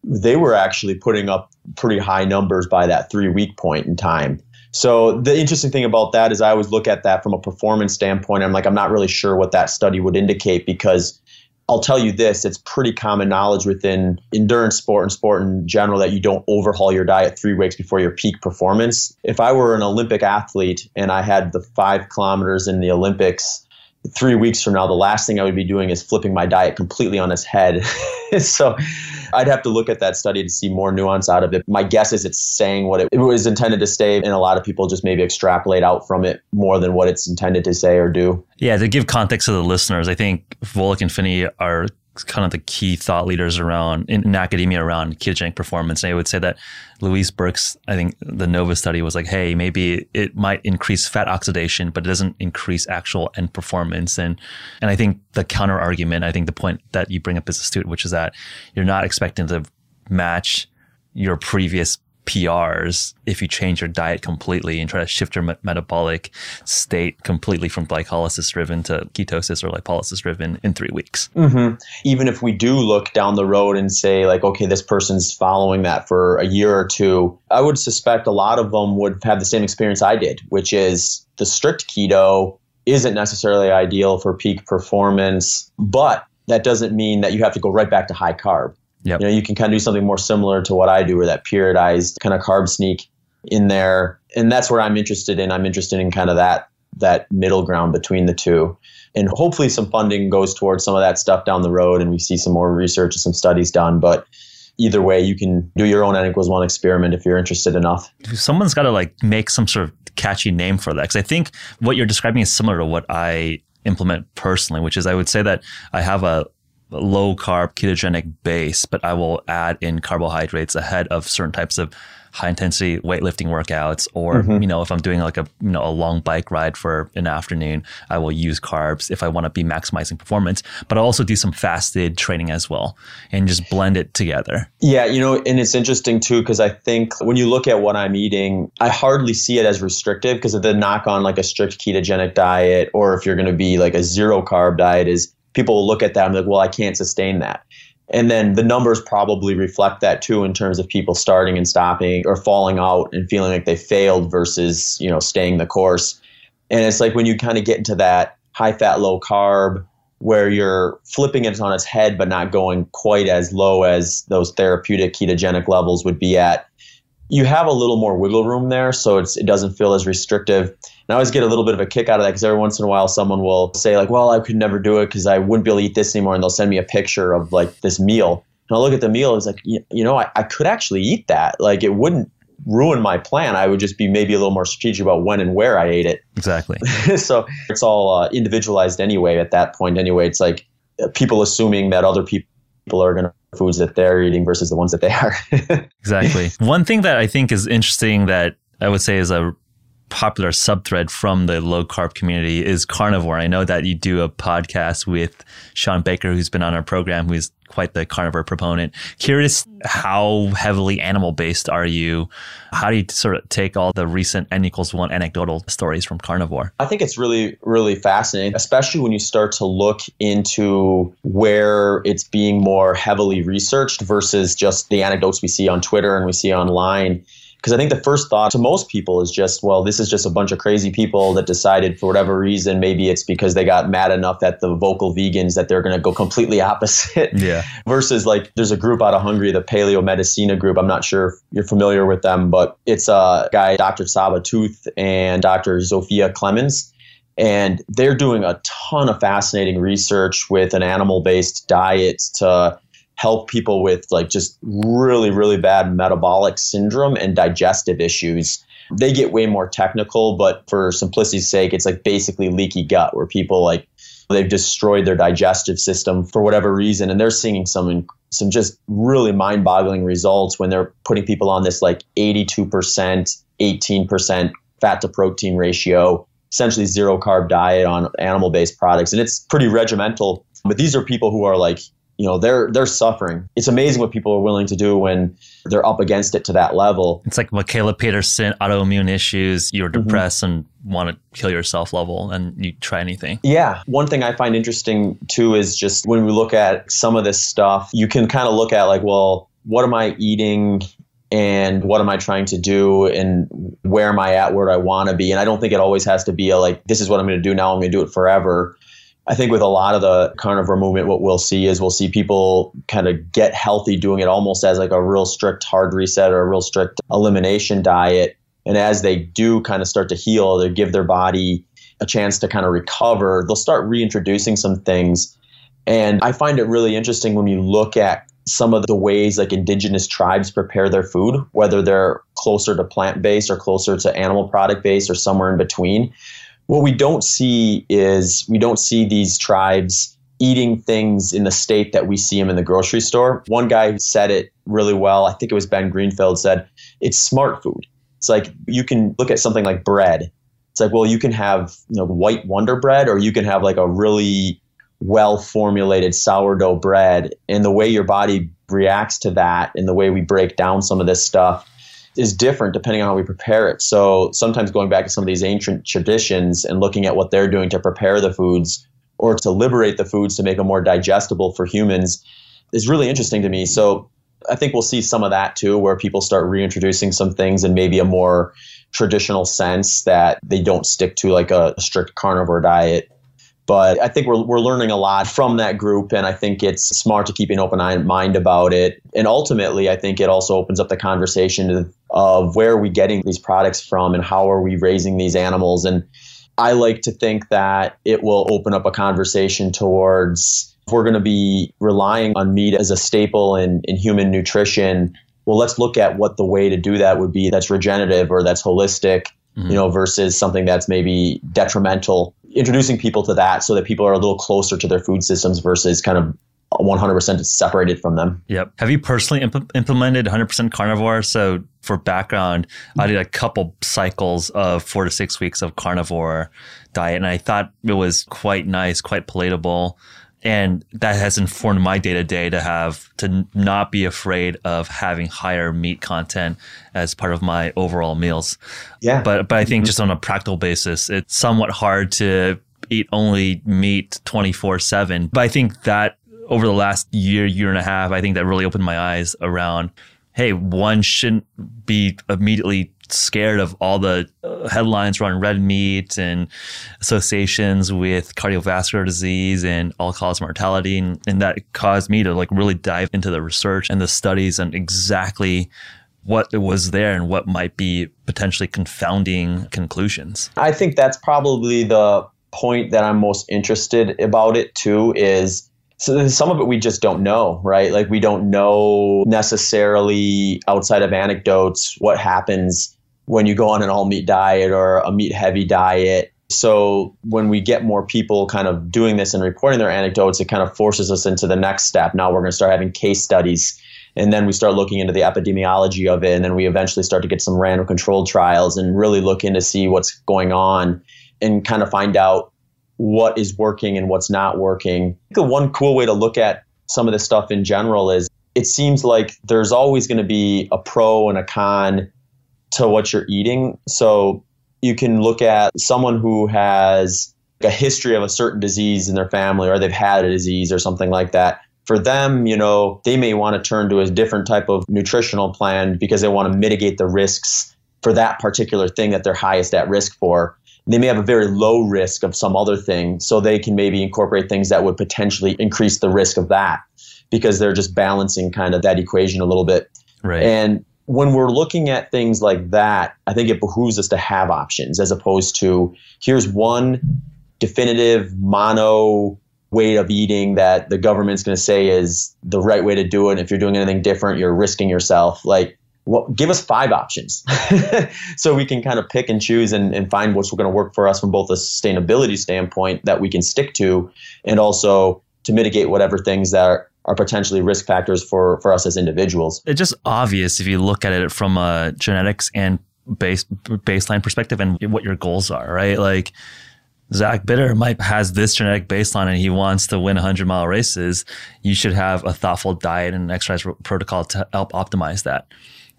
they were actually putting up pretty high numbers by that three week point in time. So the interesting thing about that is I always look at that from a performance standpoint. I'm like, I'm not really sure what that study would indicate because I'll tell you this, it's pretty common knowledge within endurance sport and sport in general that you don't overhaul your diet three weeks before your peak performance. If I were an Olympic athlete and I had the five kilometers in the Olympics, three weeks from now, the last thing I would be doing is flipping my diet completely on its head. so I'd have to look at that study to see more nuance out of it. My guess is it's saying what it, it was intended to say, and a lot of people just maybe extrapolate out from it more than what it's intended to say or do. Yeah, to give context to the listeners, I think Volek and Phinney are kind of the key thought leaders around in, in, academia around ketogenic performance. And I would say that Louise Burke's, I think the NOVA study was like, hey, maybe it might increase fat oxidation, but it doesn't increase actual end performance. And and I think the counter argument, I think the point that you bring up as a student, which is that you're not expecting to match your previous PRs if you change your diet completely and try to shift your me- metabolic state completely from glycolysis driven to ketosis or lipolysis driven in three weeks. Mm-hmm. Even if we do look down the road and say, like, okay, this person's following that for a year or two, I would suspect a lot of them would have the same experience I did, which is the strict keto isn't necessarily ideal for peak performance, but that doesn't mean that you have to go right back to high carb. Yep. You know, you can kind of do something more similar to what I do, or that periodized kind of carb sneak in there, and that's where I'm interested in. I'm interested in kind of that that middle ground between the two, and hopefully some funding goes towards some of that stuff down the road, and we see some more research and some studies done. But either way, you can do your own N equals one experiment if you're interested enough. Someone's got to like make some sort of catchy name for that, because I think what you're describing is similar to what I implement personally, which is I would say that I have a low carb ketogenic base, but I will add in carbohydrates ahead of certain types of high intensity weightlifting workouts or mm-hmm. you know if i'm doing like a you know a long bike ride for an afternoon i will use carbs if i want to be maximizing performance but i also do some fasted training as well and just blend it together yeah you know and it's interesting too because i think when you look at what i'm eating i hardly see it as restrictive because of the knock on like a strict ketogenic diet or if you're going to be like a zero carb diet is people will look at that and be like, well, I can't sustain that. And then the numbers probably reflect that too in terms of people starting and stopping or falling out and feeling like they failed versus, you know, staying the course. And it's like when you kind of get into that high fat, low carb, where you're flipping it on its head, but not going quite as low as those therapeutic ketogenic levels would be at. You have a little more wiggle room there, so it doesn't feel as restrictive. And I always get a little bit of a kick out of that because every once in a while someone will say like, "Well, I could never do it because I wouldn't be able to eat this anymore," and they'll send me a picture of like this meal, and I'll look at the meal. And it's like, you, you know, I, I could actually eat that. Like, it wouldn't ruin my plan. I would just be maybe a little more strategic about when and where I ate it. Exactly. so it's all uh, individualized anyway at that point. Anyway, it's like uh, people assuming that other people are going to foods that they're eating versus the ones that they are. exactly. One thing that I think is interesting that I would say is a popular subthread from the low carb community is carnivore. I know that you do a podcast with Shawn Baker, who's been on our program, who's quite the carnivore proponent. Curious, how heavily animal based are you? How do you sort of take all the recent N equals one anecdotal stories from carnivore? I think it's really, really fascinating, especially when you start to look into where it's being more heavily researched versus just the anecdotes we see on Twitter and we see online because I think the first thought to most people is just, well, this is just a bunch of crazy people that decided for whatever reason, maybe it's because they got mad enough at the vocal vegans that they're going to go completely opposite. Yeah. Versus like there's a group out of Hungary, the Paleo Medicina group. I'm not sure if you're familiar with them, but it's a guy, Dr. Csaba Tóth and Dr. Zsófia Clemens. And they're doing a ton of fascinating research with an animal based diet to help people with like just really, really bad metabolic syndrome and digestive issues. They get way more technical, but for simplicity's sake, it's like basically leaky gut where people like they've destroyed their digestive system for whatever reason and they're seeing some some just really mind-boggling results when they're putting people on this like 82%, 18% fat to protein ratio, essentially zero carb diet on animal-based products and it's pretty regimental. But these are people who are like you know they're they're suffering. It's amazing what people are willing to do when they're up against it to that level. It's like Mikhaila Peterson autoimmune issues you're mm-hmm. depressed mm-hmm. and want to kill yourself level and you try anything. Yeah. One thing i find interesting too is just when we look at some of this stuff you can kind of look at like well what am i eating and what am I trying to do and where am I at where do I want to be? And I don't think it always has to be a like this is what I'm going to do now I'm going to do it forever I think with a lot of the carnivore movement, what we'll see is we'll see people kind of get healthy doing it almost as like a real strict hard reset or a real strict elimination diet. And as they do kind of start to heal, they give their body a chance to kind of recover, they'll start reintroducing some things. And I find it really interesting when you look at some of the ways like indigenous tribes prepare their food, whether they're closer to plant based or closer to animal product based or somewhere in between what we don't see is we don't see these tribes eating things in the state that we see them in the grocery store. One guy said it really well. I think it was Ben Greenfield said it's smart food. It's like you can look at something like bread. It's like, well, you can have, you know, white wonder bread or you can have like a really well formulated sourdough bread and the way your body reacts to that and the way we break down some of this stuff is different depending on how we prepare it. So sometimes going back to some of these ancient traditions and looking at what they're doing to prepare the foods or to liberate the foods to make them more digestible for humans is really interesting to me. So I think we'll see some of that too, where people start reintroducing some things in maybe a more traditional sense that they don't stick to like a strict carnivore diet but I think we're, we're learning a lot from that group, and I think it's smart to keep an open mind about it. And ultimately, I think it also opens up the conversation of where are we getting these products from and how are we raising these animals. And I like to think that it will open up a conversation towards if we're going to be relying on meat as a staple in, in human nutrition. Well, let's look at what the way to do that would be that's regenerative or that's holistic, mm-hmm. you know, versus something that's maybe detrimental introducing people to that so that people are a little closer to their food systems versus kind of 100% is separated from them. Yep. Have you personally imp- implemented 100% carnivore? So, for background, I did a couple cycles of four to six weeks of carnivore diet, and I thought it was quite nice, quite palatable and that has informed my day to day to have to not be afraid of having higher meat content as part of my overall meals. Yeah. But but I think mm-hmm. just on a practical basis, it's somewhat hard to eat only meat 24 7. But I think that over the last year, year and a half, I think that really opened my eyes around hey, one shouldn't be immediately scared of all the uh, headlines around red meat and associations with cardiovascular disease and all cause mortality. And, and that caused me to like really dive into the research and the studies and exactly what was there and what might be potentially confounding conclusions. I think that's probably the point that I'm most interested about it too is so some of it we just don't know, right? Like we don't know necessarily outside of anecdotes what happens when you go on an all meat diet or a meat heavy diet. So when we get more people kind of doing this and reporting their anecdotes, it kind of forces us into the next step. Now we're going to start having case studies and then we start looking into the epidemiology of it and then we eventually start to get some random controlled trials and really look in to see what's going on and kind of find out what is working and what's not working. The one cool way to look at some of this stuff in general is it seems like there's always going to be a pro and a con to what you're eating. So you can look at someone who has a history of a certain disease in their family or they've had a disease or something like that. For them, you know, they may want to turn to a different type of nutritional plan because they want to mitigate the risks for that particular thing that they're highest at risk for they may have a very low risk of some other thing. So they can maybe incorporate things that would potentially increase the risk of that because they're just balancing kind of that equation a little bit. Right. And when we're looking at things like that, I think it behooves us to have options as opposed to here's one definitive mono way of eating that the government's going to say is the right way to do it. And if you're doing anything different, you're risking yourself. Like well, give us five options so we can kind of pick and choose and, and find what's going to work for us from both a sustainability standpoint that we can stick to and also to mitigate whatever things that are, are potentially risk factors for, for us as individuals. It's just obvious if you look at it from a genetics and base baseline perspective and what your goals are, right? Like Zach Bitter might has this genetic baseline and he wants to win 100 mile races. You should have a thoughtful diet and exercise protocol to help optimize that.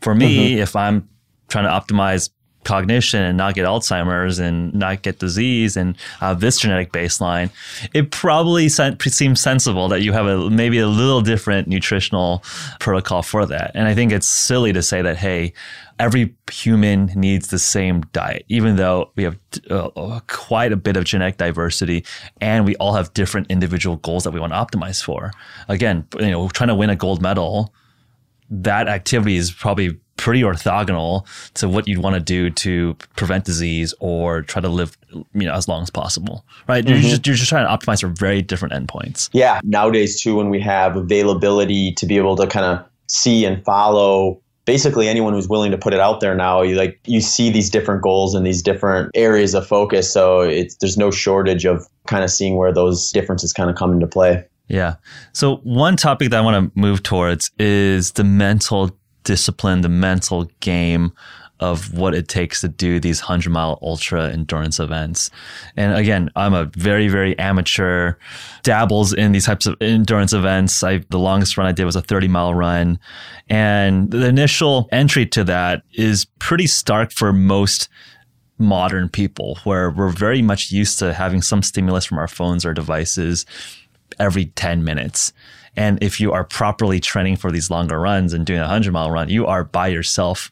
For me, mm-hmm. if I'm trying to optimize cognition and not get Alzheimer's and not get disease and have this genetic baseline, it probably seems sensible that you have a maybe a little different nutritional protocol for that. And I think it's silly to say that, hey, every human needs the same diet, even though we have uh, quite a bit of genetic diversity and we all have different individual goals that we want to optimize for. Again, you know, trying to win a gold medal that activity is probably pretty orthogonal to what you'd want to do to prevent disease or try to live you know as long as possible right? Mm-hmm. you're, just, you're just trying to optimize for very different endpoints. Yeah. Nowadays too when we have availability to be able to kind of see and follow basically anyone who's willing to put it out there now you like you see these different goals and these different areas of focus. So it's there's no shortage of kind of seeing where those differences kind of come into play yeah. So one topic that I want to move towards is the mental discipline, the mental game of what it takes to do these 100 mile ultra endurance events. And again, I'm a very, very amateur, dabbles in these types of endurance events. I, the longest run I did was a 30 mile run. And the initial entry to that is pretty stark for most modern people, where we're very much used to having some stimulus from our phones or devices every 10 minutes. And if you are properly training for these longer runs and doing a 100 mile run, you are by yourself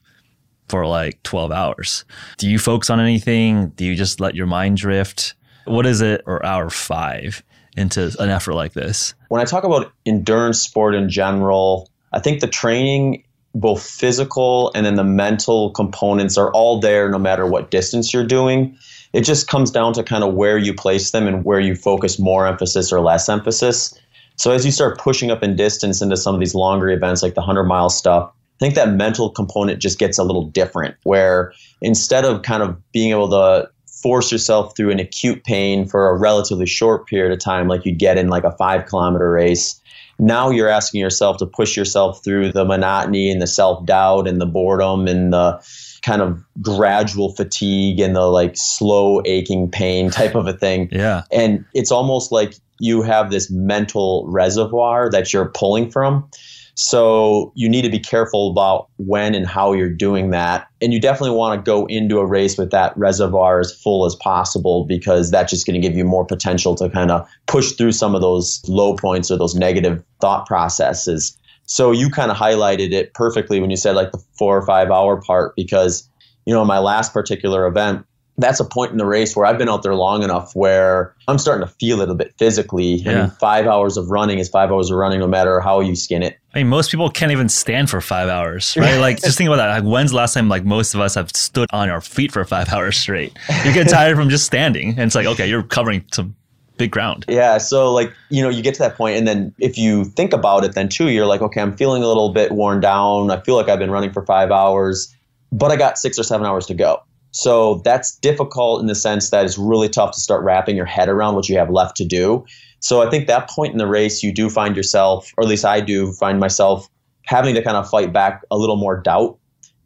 for like 12 hours. Do you focus on anything? Do you just let your mind drift? What is it, or hour five into an effort like this? When I talk about endurance sport in general, I think the training, both physical and then the mental components, are all there no matter what distance you're doing it just comes down to kind of where you place them and where you focus more emphasis or less emphasis. So as you start pushing up in distance into some of these longer events like the 100 mile stuff, I think that mental component just gets a little different where instead of kind of being able to force yourself through an acute pain for a relatively short period of time like you'd get in like a 5 kilometer race, now you're asking yourself to push yourself through the monotony and the self-doubt and the boredom and the kind of gradual fatigue and the like slow aching pain type of a thing. Yeah. And it's almost like you have this mental reservoir that you're pulling from. So you need to be careful about when and how you're doing that. And you definitely want to go into a race with that reservoir as full as possible because that's just going to give you more potential to kind of push through some of those low points or those negative thought processes. So you kind of highlighted it perfectly when you said like the four or five hour part because, you know, in my last particular event, that's a point in the race where I've been out there long enough where I'm starting to feel it a bit physically. Yeah. I mean, five hours of running is five hours of running, no matter how you skin it. I mean, most people can't even stand for five hours, right? like, just think about that. Like, when's the last time, like, most of us have stood on our feet for five hours straight? You get tired from just standing, and it's like, okay, you're covering some big ground. Yeah. So, like, you know, you get to that point, and then if you think about it, then too, you're like, okay, I'm feeling a little bit worn down. I feel like I've been running for five hours, but I got six or seven hours to go. So that's difficult in the sense that it's really tough to start wrapping your head around what you have left to do. So I think that point in the race, you do find yourself, or at least I do find myself having to kind of fight back a little more doubt.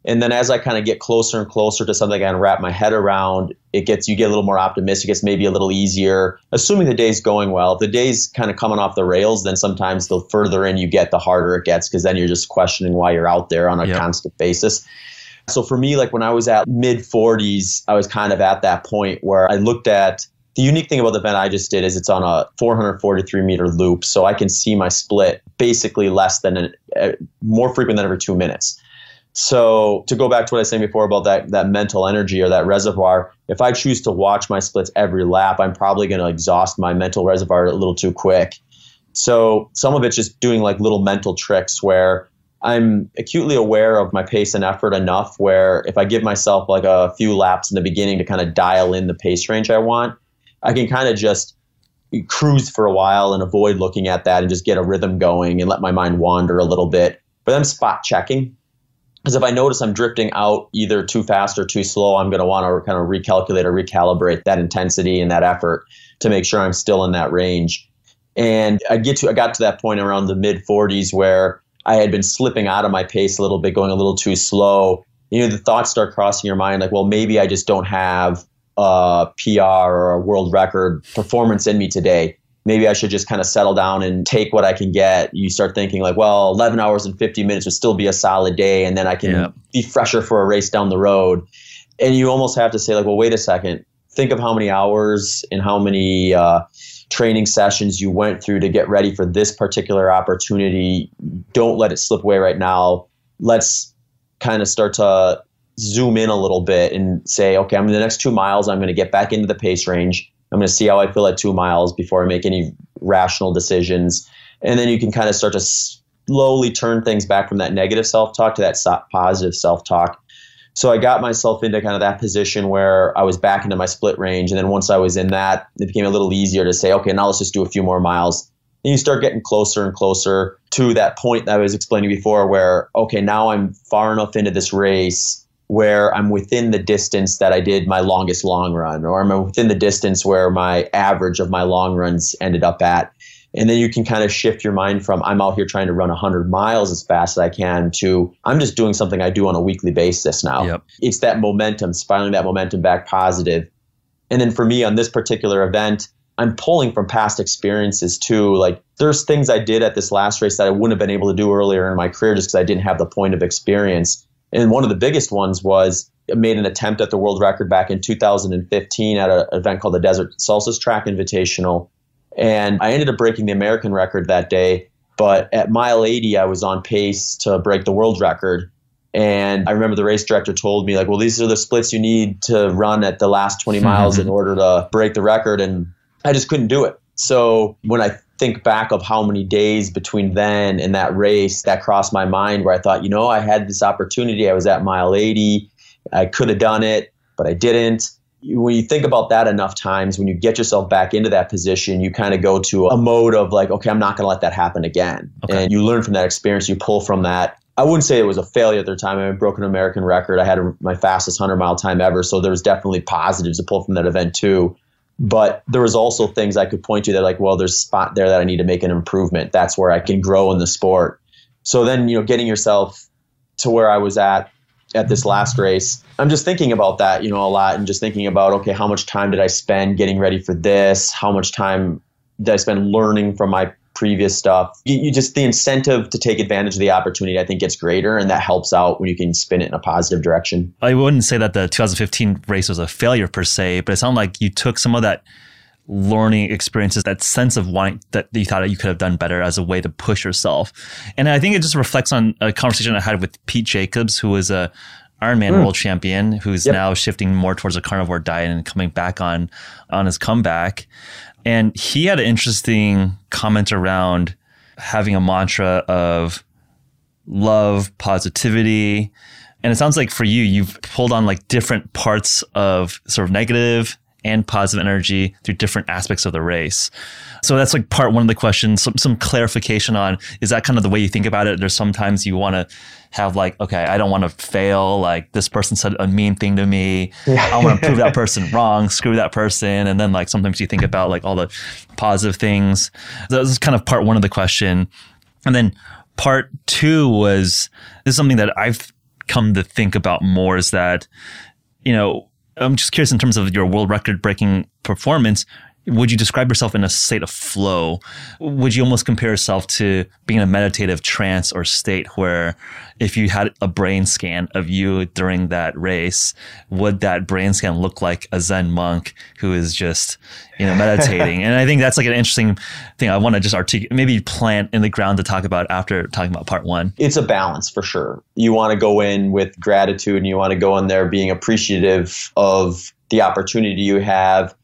And then as I kind of get closer and closer to something I can wrap my head around, it gets you get a little more optimistic. It's maybe a little easier, assuming the day's going well. If the day's kind of coming off the rails, then sometimes the further in you get, the harder it gets because then you're just questioning why you're out there on a yep. constant basis. So for me, like when I was at mid 40s, I was kind of at that point where I looked at the unique thing about the event I just did is it's on a 443 meter loop, so I can see my split basically less than a, a, more frequent than every two minutes. So to go back to what I was saying before about that that mental energy or that reservoir, if I choose to watch my splits every lap, I'm probably going to exhaust my mental reservoir a little too quick. So some of it's just doing like little mental tricks where I'm acutely aware of my pace and effort enough where if I give myself like a few laps in the beginning to kind of dial in the pace range I want, I can kind of just cruise for a while and avoid looking at that and just get a rhythm going and let my mind wander a little bit. But I'm spot checking. Because if I notice I'm drifting out either too fast or too slow, I'm going to want to kind of recalculate or recalibrate that intensity and that effort to make sure I'm still in that range. And I get to I got to that point around the mid 40s where I had been slipping out of my pace a little bit, going a little too slow. You know, the thoughts start crossing your mind like, well, maybe I just don't have a PR or a world record performance in me today. Maybe I should just kind of settle down and take what I can get. You start thinking like, well, 11 hours and 50 minutes would still be a solid day, and then I can yeah. be fresher for a race down the road. And you almost have to say like, well, wait a second. Think of how many hours and how many uh, training sessions you went through to get ready for this particular opportunity. Don't let it slip away right now. Let's kind of start to zoom in a little bit and say, okay, I'm in the next two miles. I'm going to get back into the pace range. I'm going to see how I feel at two miles before I make any rational decisions. And then you can kind of start to slowly turn things back from that negative self talk to that positive self talk so I got myself into kind of that position where I was back into my split range. And then once I was in that, it became a little easier to say, okay, now let's just do a few more miles. And you start getting closer and closer to that point that I was explaining before where, okay, now I'm far enough into this race where I'm within the distance that I did my longest long run, or I'm within the distance where my average of my long runs ended up at. And then you can kind of shift your mind from I'm out here trying to run 100 miles as fast as I can to I'm just doing something I do on a weekly basis now. Yep. It's that momentum, spiraling that momentum back positive. And then for me on this particular event, I'm pulling from past experiences too. Like there's things I did at this last race that I wouldn't have been able to do earlier in my career just because I didn't have the point of experience. And one of the biggest ones was made an attempt at the world record back in 2015 at an event called the Desert Solstice Track Invitational and I ended up breaking the American record that day. But at mile 80, I was on pace to break the world record. And I remember the race director told me, like, well, these are the splits you need to run at the last 20 miles mm-hmm. in order to break the record. And I just couldn't do it. So when I think back of how many days between then and that race that crossed my mind where I thought, you know, I had this opportunity. I was at mile 80. I could have done it, but I didn't when you think about that enough times, when you get yourself back into that position, you kind of go to a mode of like, okay, I'm not going to let that happen again. Okay. And you learn from that experience, you pull from that. I wouldn't say it was a failure at the time. I broke an American record. I had a, my fastest 100 mile time ever. So there was definitely positives to pull from that event too. But there was also things I could point to that like, well, there's a spot there that I need to make an improvement. That's where I can grow in the sport. So then, you know, getting yourself to where I was at at this last race. I'm just thinking about that, you know, a lot and just thinking about, okay, how much time did I spend getting ready for this? How much time did I spend learning from my previous stuff. You, you, just the incentive to take advantage of the opportunity, I think, gets greater, and that helps out when you can spin it in a positive direction. I wouldn't say that the 2015 race was a failure per se, but it sounded like you took some of that learning experiences, that sense of wanting that you thought that you could have done better as a way to push yourself. And I think it just reflects on a conversation I had with Pete Jacobs, who was a Ironman mm. world champion, who's yep. now shifting more towards a carnivore diet and coming back on on his comeback. And he had an interesting comment around having a mantra of love, positivity. And it sounds like for you, you've pulled on like different parts of sort of negative and positive energy through different aspects of the race. So that's like part one of the question. Some, some clarification on is that kind of the way you think about it? There's sometimes you want to have like, okay, I don't want to fail. Like this person said a mean thing to me. Yeah. I want to prove that person wrong. Screw that person. And then like sometimes you think about like all the positive things. That was kind of part one of the question. And then part two was this is something that I've come to think about more is that, you know, I'm just curious in terms of your world record breaking performance. Would you describe yourself in a state of flow? Would you almost compare yourself to being in a meditative trance or state where if you had a brain scan of you during that race, would that brain scan look like a Zen monk who is just, you know, meditating? and I think that's like an interesting thing I want to just articulate, maybe plant in the ground to talk about after talking about part one. It's a balance for sure. You want to go in with gratitude and you want to go in there being appreciative of the opportunity you have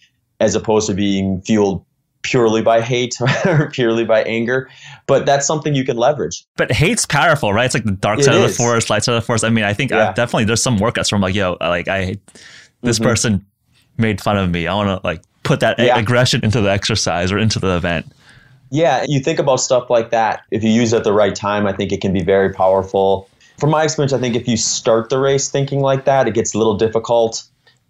as opposed to being fueled purely by hate or purely by anger. But that's something you can leverage. But hate's powerful, right? It's like the dark side of the force, light side of the force. I mean, I think yeah. I've definitely there's some workouts where I'm like, yo, like I this mm-hmm. person made fun of me. I want to like put that yeah. aggression into the exercise or into the event. Yeah, you think about stuff like that. If you use it at the right time, I think it can be very powerful. From my experience, I think if you start the race thinking like that, it gets a little difficult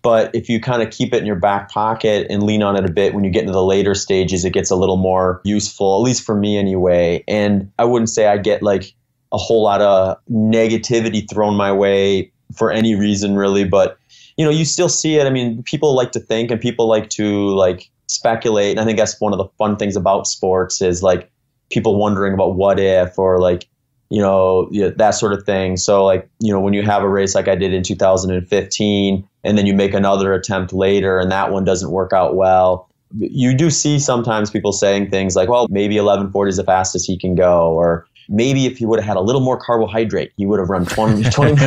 but if you kind of keep it in your back pocket and lean on it a bit when you get into the later stages, it gets a little more useful, at least for me anyway. And I wouldn't say I get like a whole lot of negativity thrown my way for any reason really, but you know, you still see it. I mean, people like to think and people like to like speculate. And I think that's one of the fun things about sports is like people wondering about what if or like you know, that sort of thing. So, like, you know, when you have a race like I did in 2015, and then you make another attempt later, and that one doesn't work out well, you do see sometimes people saying things like, well, maybe 1140 is the fastest he can go, or maybe if he would have had a little more carbohydrate, he would have run 20. 20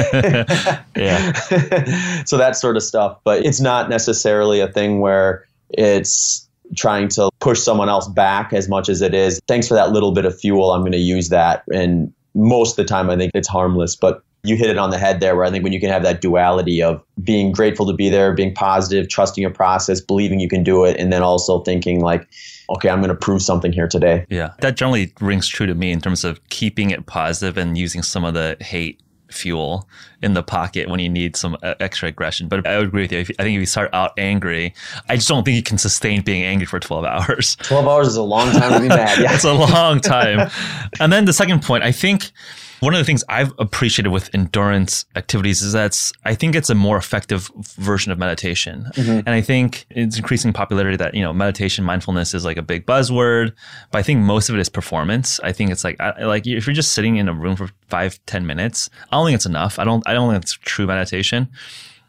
yeah. so that sort of stuff. But it's not necessarily a thing where it's trying to push someone else back as much as it is. Thanks for that little bit of fuel. I'm going to use that. And most of the time, I think it's harmless. But you hit it on the head there, where I think when you can have that duality of being grateful to be there, being positive, trusting your process, believing you can do it, and then also thinking like, okay, I'm going to prove something here today. Yeah, that generally rings true to me in terms of keeping it positive and using some of the hate fuel in the pocket when you need some uh, extra aggression. But I would agree with you. I think if you start out angry, I just don't think you can sustain being angry for 12 hours. 12 hours is a long time to be mad. Yeah. it's a long time. and then the second point, I think one of the things I've appreciated with endurance activities is that I think it's a more effective version of meditation. Mm-hmm. And I think it's increasing popularity that, you know, meditation, mindfulness is like a big buzzword, but I think most of it is performance. I think it's like, like if you're just sitting in a room for five, ten minutes, I don't think it's enough. I don't, I don't think it's true meditation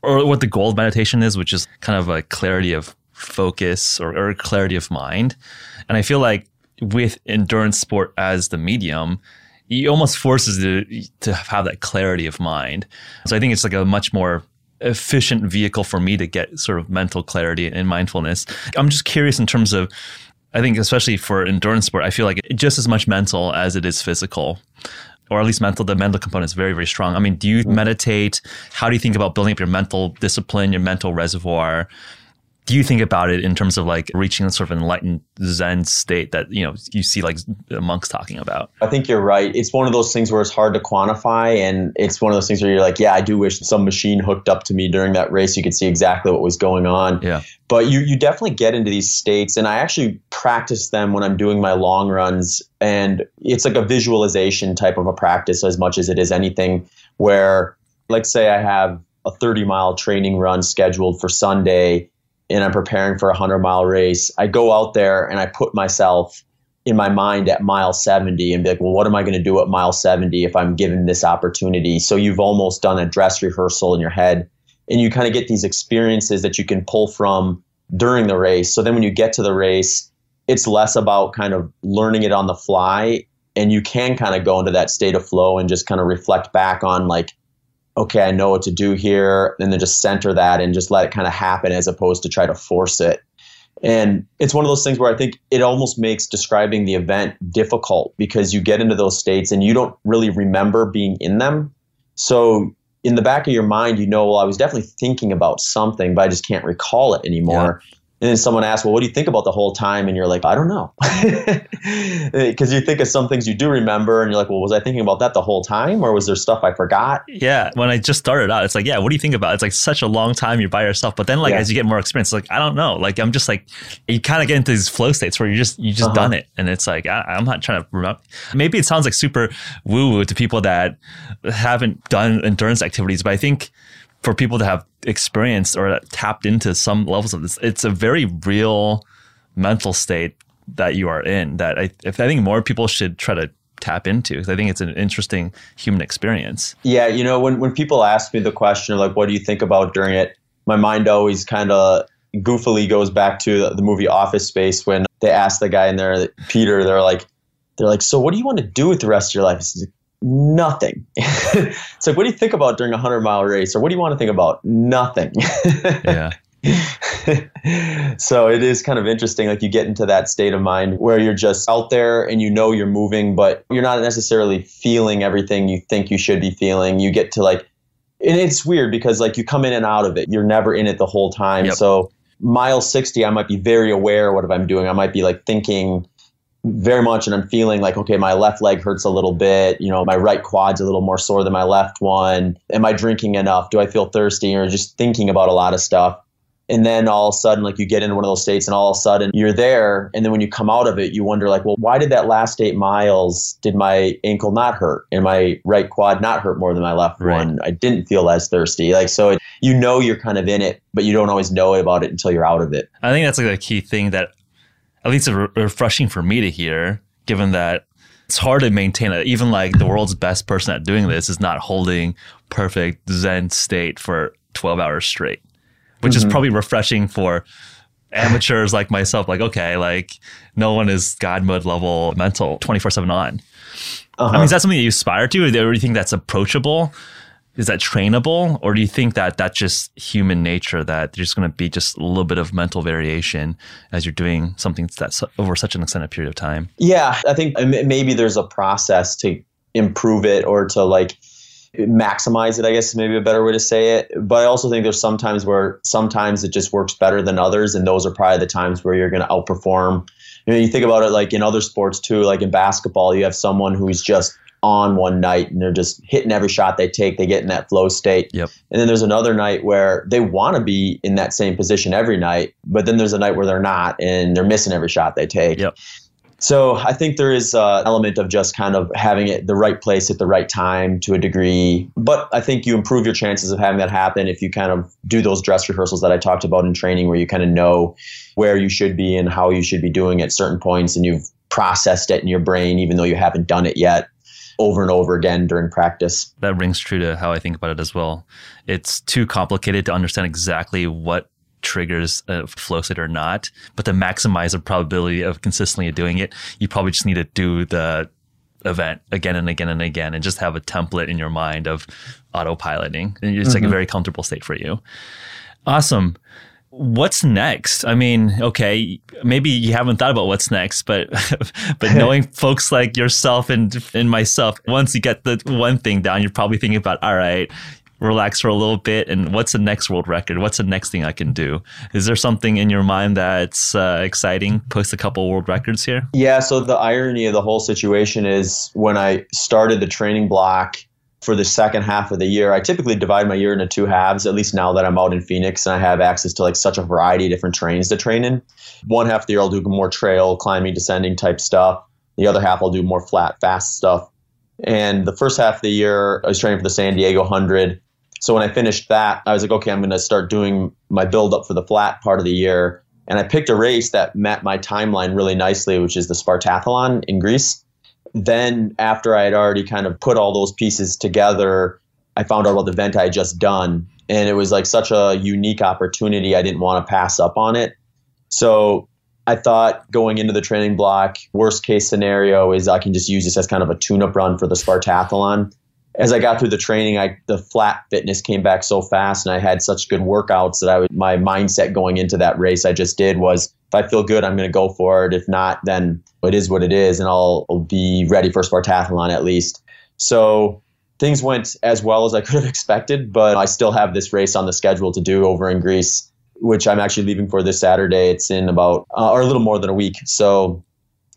or what the goal of meditation is, which is kind of a clarity of focus or, or clarity of mind. And I feel like with endurance sport as the medium, he almost forces you to have that clarity of mind. So I think it's like a much more efficient vehicle for me to get sort of mental clarity and mindfulness. I'm just curious in terms of, I think especially for endurance sport, I feel like just as much mental as it is physical. Or at least mental, the mental component is very, very strong. I mean, do you mm. meditate? How do you think about building up your mental discipline, your mental reservoir? Do you think about it in terms of like reaching a sort of enlightened Zen state that you know you see like monks talking about? I think you're right. It's one of those things where it's hard to quantify, and it's one of those things where you're like, yeah, I do wish some machine hooked up to me during that race. You could see exactly what was going on. Yeah. But you you definitely get into these states, and I actually practice them when I'm doing my long runs, and it's like a visualization type of a practice as much as it is anything. Where, like, say I have a 30 mile training run scheduled for Sunday and I'm preparing for a 100 mile race, I go out there and I put myself in my mind at mile 70 and be like, well, what am I going to do at mile 70 if I'm given this opportunity? So you've almost done a dress rehearsal in your head and you kind of get these experiences that you can pull from during the race. So then when you get to the race, it's less about kind of learning it on the fly and you can kind of go into that state of flow and just kind of reflect back on like okay i know what to do here and then just center that and just let it kind of happen as opposed to try to force it. And it's one of those things where i think it almost makes describing the event difficult because you get into those states and you don't really remember being in them. So in the back of your mind you know well i was definitely thinking about something but i just can't recall it anymore. Yeah and then someone asks, well, what do you think about the whole time? And you're like, I don't know. Because you think of some things you do remember and you're like, well, was I thinking about that the whole time or was there stuff I forgot? Yeah. When I just started out, it's like, yeah, what do you think about? It's like such a long time you're by yourself. But then like yeah. as you get more experience, like, I don't know. Like I'm just like, you kind of get into these flow states where you just, you just uh-huh. done it. And it's like, I, am not trying to remember. Maybe it sounds like super woo woo to people that haven't done endurance activities, but I think for people to have experienced or tapped into some levels of this, it's a very real mental state that you are in that I, if I think more people should try to tap into because I think it's an interesting human experience. Yeah, you know, when when people ask me the question like, what do you think about during it, my mind always kind of goofily goes back to the movie Office Space when they ask the guy in there, Peter, they're like, they're like, so what do you want to do with the rest of your life? Nothing. it's like, what do you think about during a 100 mile race? Or what do you want to think about? Nothing. yeah. so it is kind of interesting. Like you get into that state of mind where you're just out there and you know you're moving, but you're not necessarily feeling everything you think you should be feeling. You get to like, and it's weird because like you come in and out of it. You're never in it the whole time. Yep. So mile 60, I might be very aware what I'm doing. I might be like thinking, very much and I'm feeling like, okay, my left leg hurts a little bit. You know, my right quad's a little more sore than my left one. Am I drinking enough? Do I feel thirsty? Or just thinking about a lot of stuff. And then all of a sudden, like you get into one of those states and all of a sudden you're there. And then when you come out of it, you wonder, like, well, why did that last eight miles, did my ankle not hurt and my right quad not hurt more than my left right. one? I didn't feel as thirsty. Like, so it, you know, you're kind of in it, but you don't always know about it until you're out of it. I think that's like a key thing that at least re- refreshing for me to hear, given that it's hard to maintain it. Even like the world's best person at doing this is not holding perfect Zen state for 12 hours straight, which mm-hmm. is probably refreshing for amateurs like myself. Like, okay, like no one is God mode level mental 24 7 on. Uh-huh. I mean, is that something that you aspire to? Or do you think that's approachable? Is that trainable or do you think that that's just human nature that there's going to be just a little bit of mental variation as you're doing something that's over such an extended period of time? Yeah i think um, maybe there's a process to improve it or to like maximize it i guess is maybe a better way to say it. But i also think there's sometimes where sometimes it just works better than others and those are probably the times where you're going to outperform. You know you think about it like in other sports too like in basketball you have someone who's just on one night and they're just hitting every shot they take. They get in that flow state. Yep. And then there's another night where they want to be in that same position every night, but then there's a night where they're not and they're missing every shot they take. Yep. So I think there is uh, an element of just kind of having it the right place at the right time to a degree. But I think you improve your chances of having that happen if you kind of do those dress rehearsals that I talked about in training where you kind of know where you should be and how you should be doing at certain points and you've processed it in your brain even though you haven't done it yet over and over again during practice. That rings true to how I think about it as well. It's too complicated to understand exactly what triggers a flow state or not, but to maximize the probability of consistently doing it, you probably just need to do the event again and again and again and just have a template in your mind of autopiloting. And it's mm-hmm. like a mm-hmm. very comfortable state for you. Awesome. What's next? I mean, okay, maybe you haven't thought about what's next, but but knowing folks like yourself and and myself, once you get the one thing down, you're probably thinking about, all right, relax for a little bit and what's the next world record? What's the next thing i can do? Is there something in your mind that's uh, exciting post a couple world records here? Yeah so the irony of the whole situation is when i started the training block for the second half of the year. I typically divide my year into two halves, at least now that I'm out in Phoenix and I have access to like such a variety of different trains to train in. One half of the year I'll do more trail, climbing, descending type stuff. The other half I'll do more flat, fast stuff. And the first half of the year I was training for the San Diego 100. So when I finished that, I was like, okay, I'm going to start doing my build up for the flat part of the year. And I picked a race that met my timeline really nicely, which is the Spartathlon in Greece. Then, after I had already kind of put all those pieces together, I found out about the event I had just done. And it was like such a unique opportunity. I didn't want to pass up on it. So I thought going into the training block, worst case scenario is I can just use this as kind of a tune up run for the Spartathlon. As I got through the training, I, the flat fitness came back so fast and I had such good workouts that I would, my mindset going into that race I just did was if I feel good, I'm going to go for it. If not, then it is what it is and I'll, I'll be ready for Spartathlon at least. So things went as well as I could have expected, but I still have this race on the schedule to do over in Greece which I'm actually leaving for this Saturday. It's in about, uh, or a little more than a week. So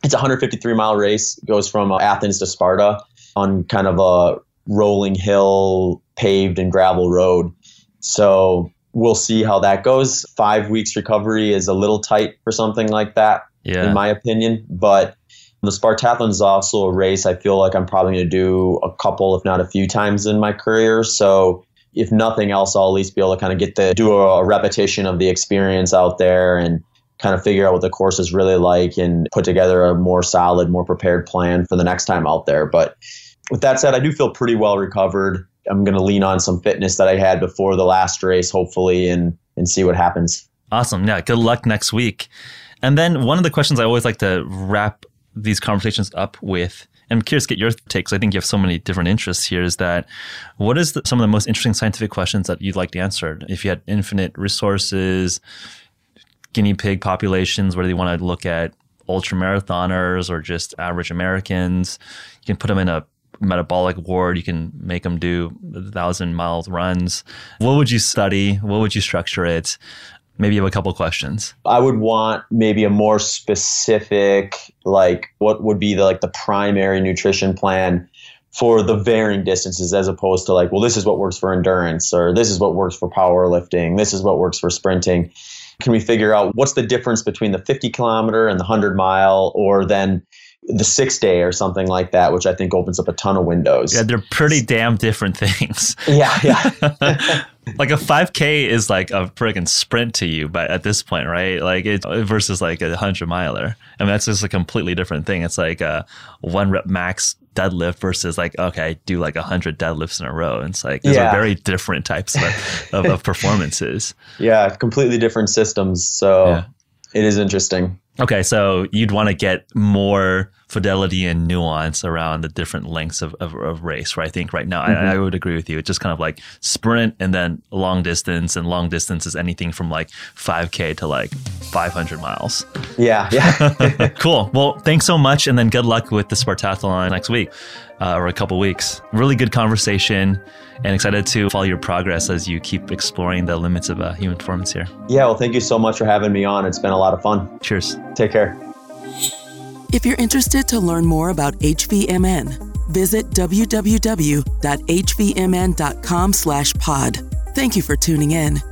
it's a 153 mile race. It goes from uh, Athens to Sparta on kind of a rolling hill, paved and gravel road. So we'll see how that goes. Five weeks recovery is a little tight for something like that, yeah. in my opinion. But the Spartathlon is also a race I feel like I'm probably going to do a couple, if not a few times in my career. So if nothing else, I'll at least be able to kind of get to do a, a repetition of the experience out there and kind of figure out what the course is really like and put together a more solid, more prepared plan for the next time out there. But with that said, I do feel pretty well recovered. I'm going to lean on some fitness that I had before the last race, hopefully, and and see what happens. Awesome. Yeah. Good luck next week. And then one of the questions I always like to wrap these conversations up with I'm curious to get your takes. I think you have so many different interests here. Is that what is the, some of the most interesting scientific questions that you'd like to answer? If you had infinite resources, guinea pig populations, whether you want to look at ultra marathoners or just average Americans, you can put them in a metabolic ward. You can make them do thousand mile runs. What would you study? What would you structure it? maybe you have a couple questions. I would want maybe a more specific, like what would be the like the primary nutrition plan for the varying distances as opposed to like, well, this is what works for endurance or this is what works for powerlifting, this is what works for sprinting. Can we figure out what's the difference between the 50 kilometer and the 100 mile or then the six day or something like that, which I think opens up a ton of windows. Yeah, they're pretty damn different things. Yeah, yeah. like a 5K is like a friggin' sprint to you, but at this point, right? Like it versus like a hundred miler. I mean, that's just a completely different thing. It's like a one rep max deadlift versus like okay, do like a hundred deadlifts in a row. It's like those yeah. are very different types of, of, of, performances. Yeah, completely different systems. So yeah. it is interesting. Okay, so you'd want to get more fidelity and nuance around the different lengths of, of, of race, right? I think right now, mm-hmm. I, I, would agree with you. It's just kind of like sprint and then long distance, and long distance is anything from like 5K to like 500 miles. Yeah, yeah. cool. Well, thanks so much, and then good luck with the Spartathlon next week uh, or a couple weeks. Really good conversation and excited to follow your progress as you keep exploring the limits of uh, human performance here. Yeah, well, thank you so much for having me on. It's been a lot of fun. Cheers. Take care. If you're interested to learn more about HVMN, visit www.hvmn.com/pod. Thank you for tuning in.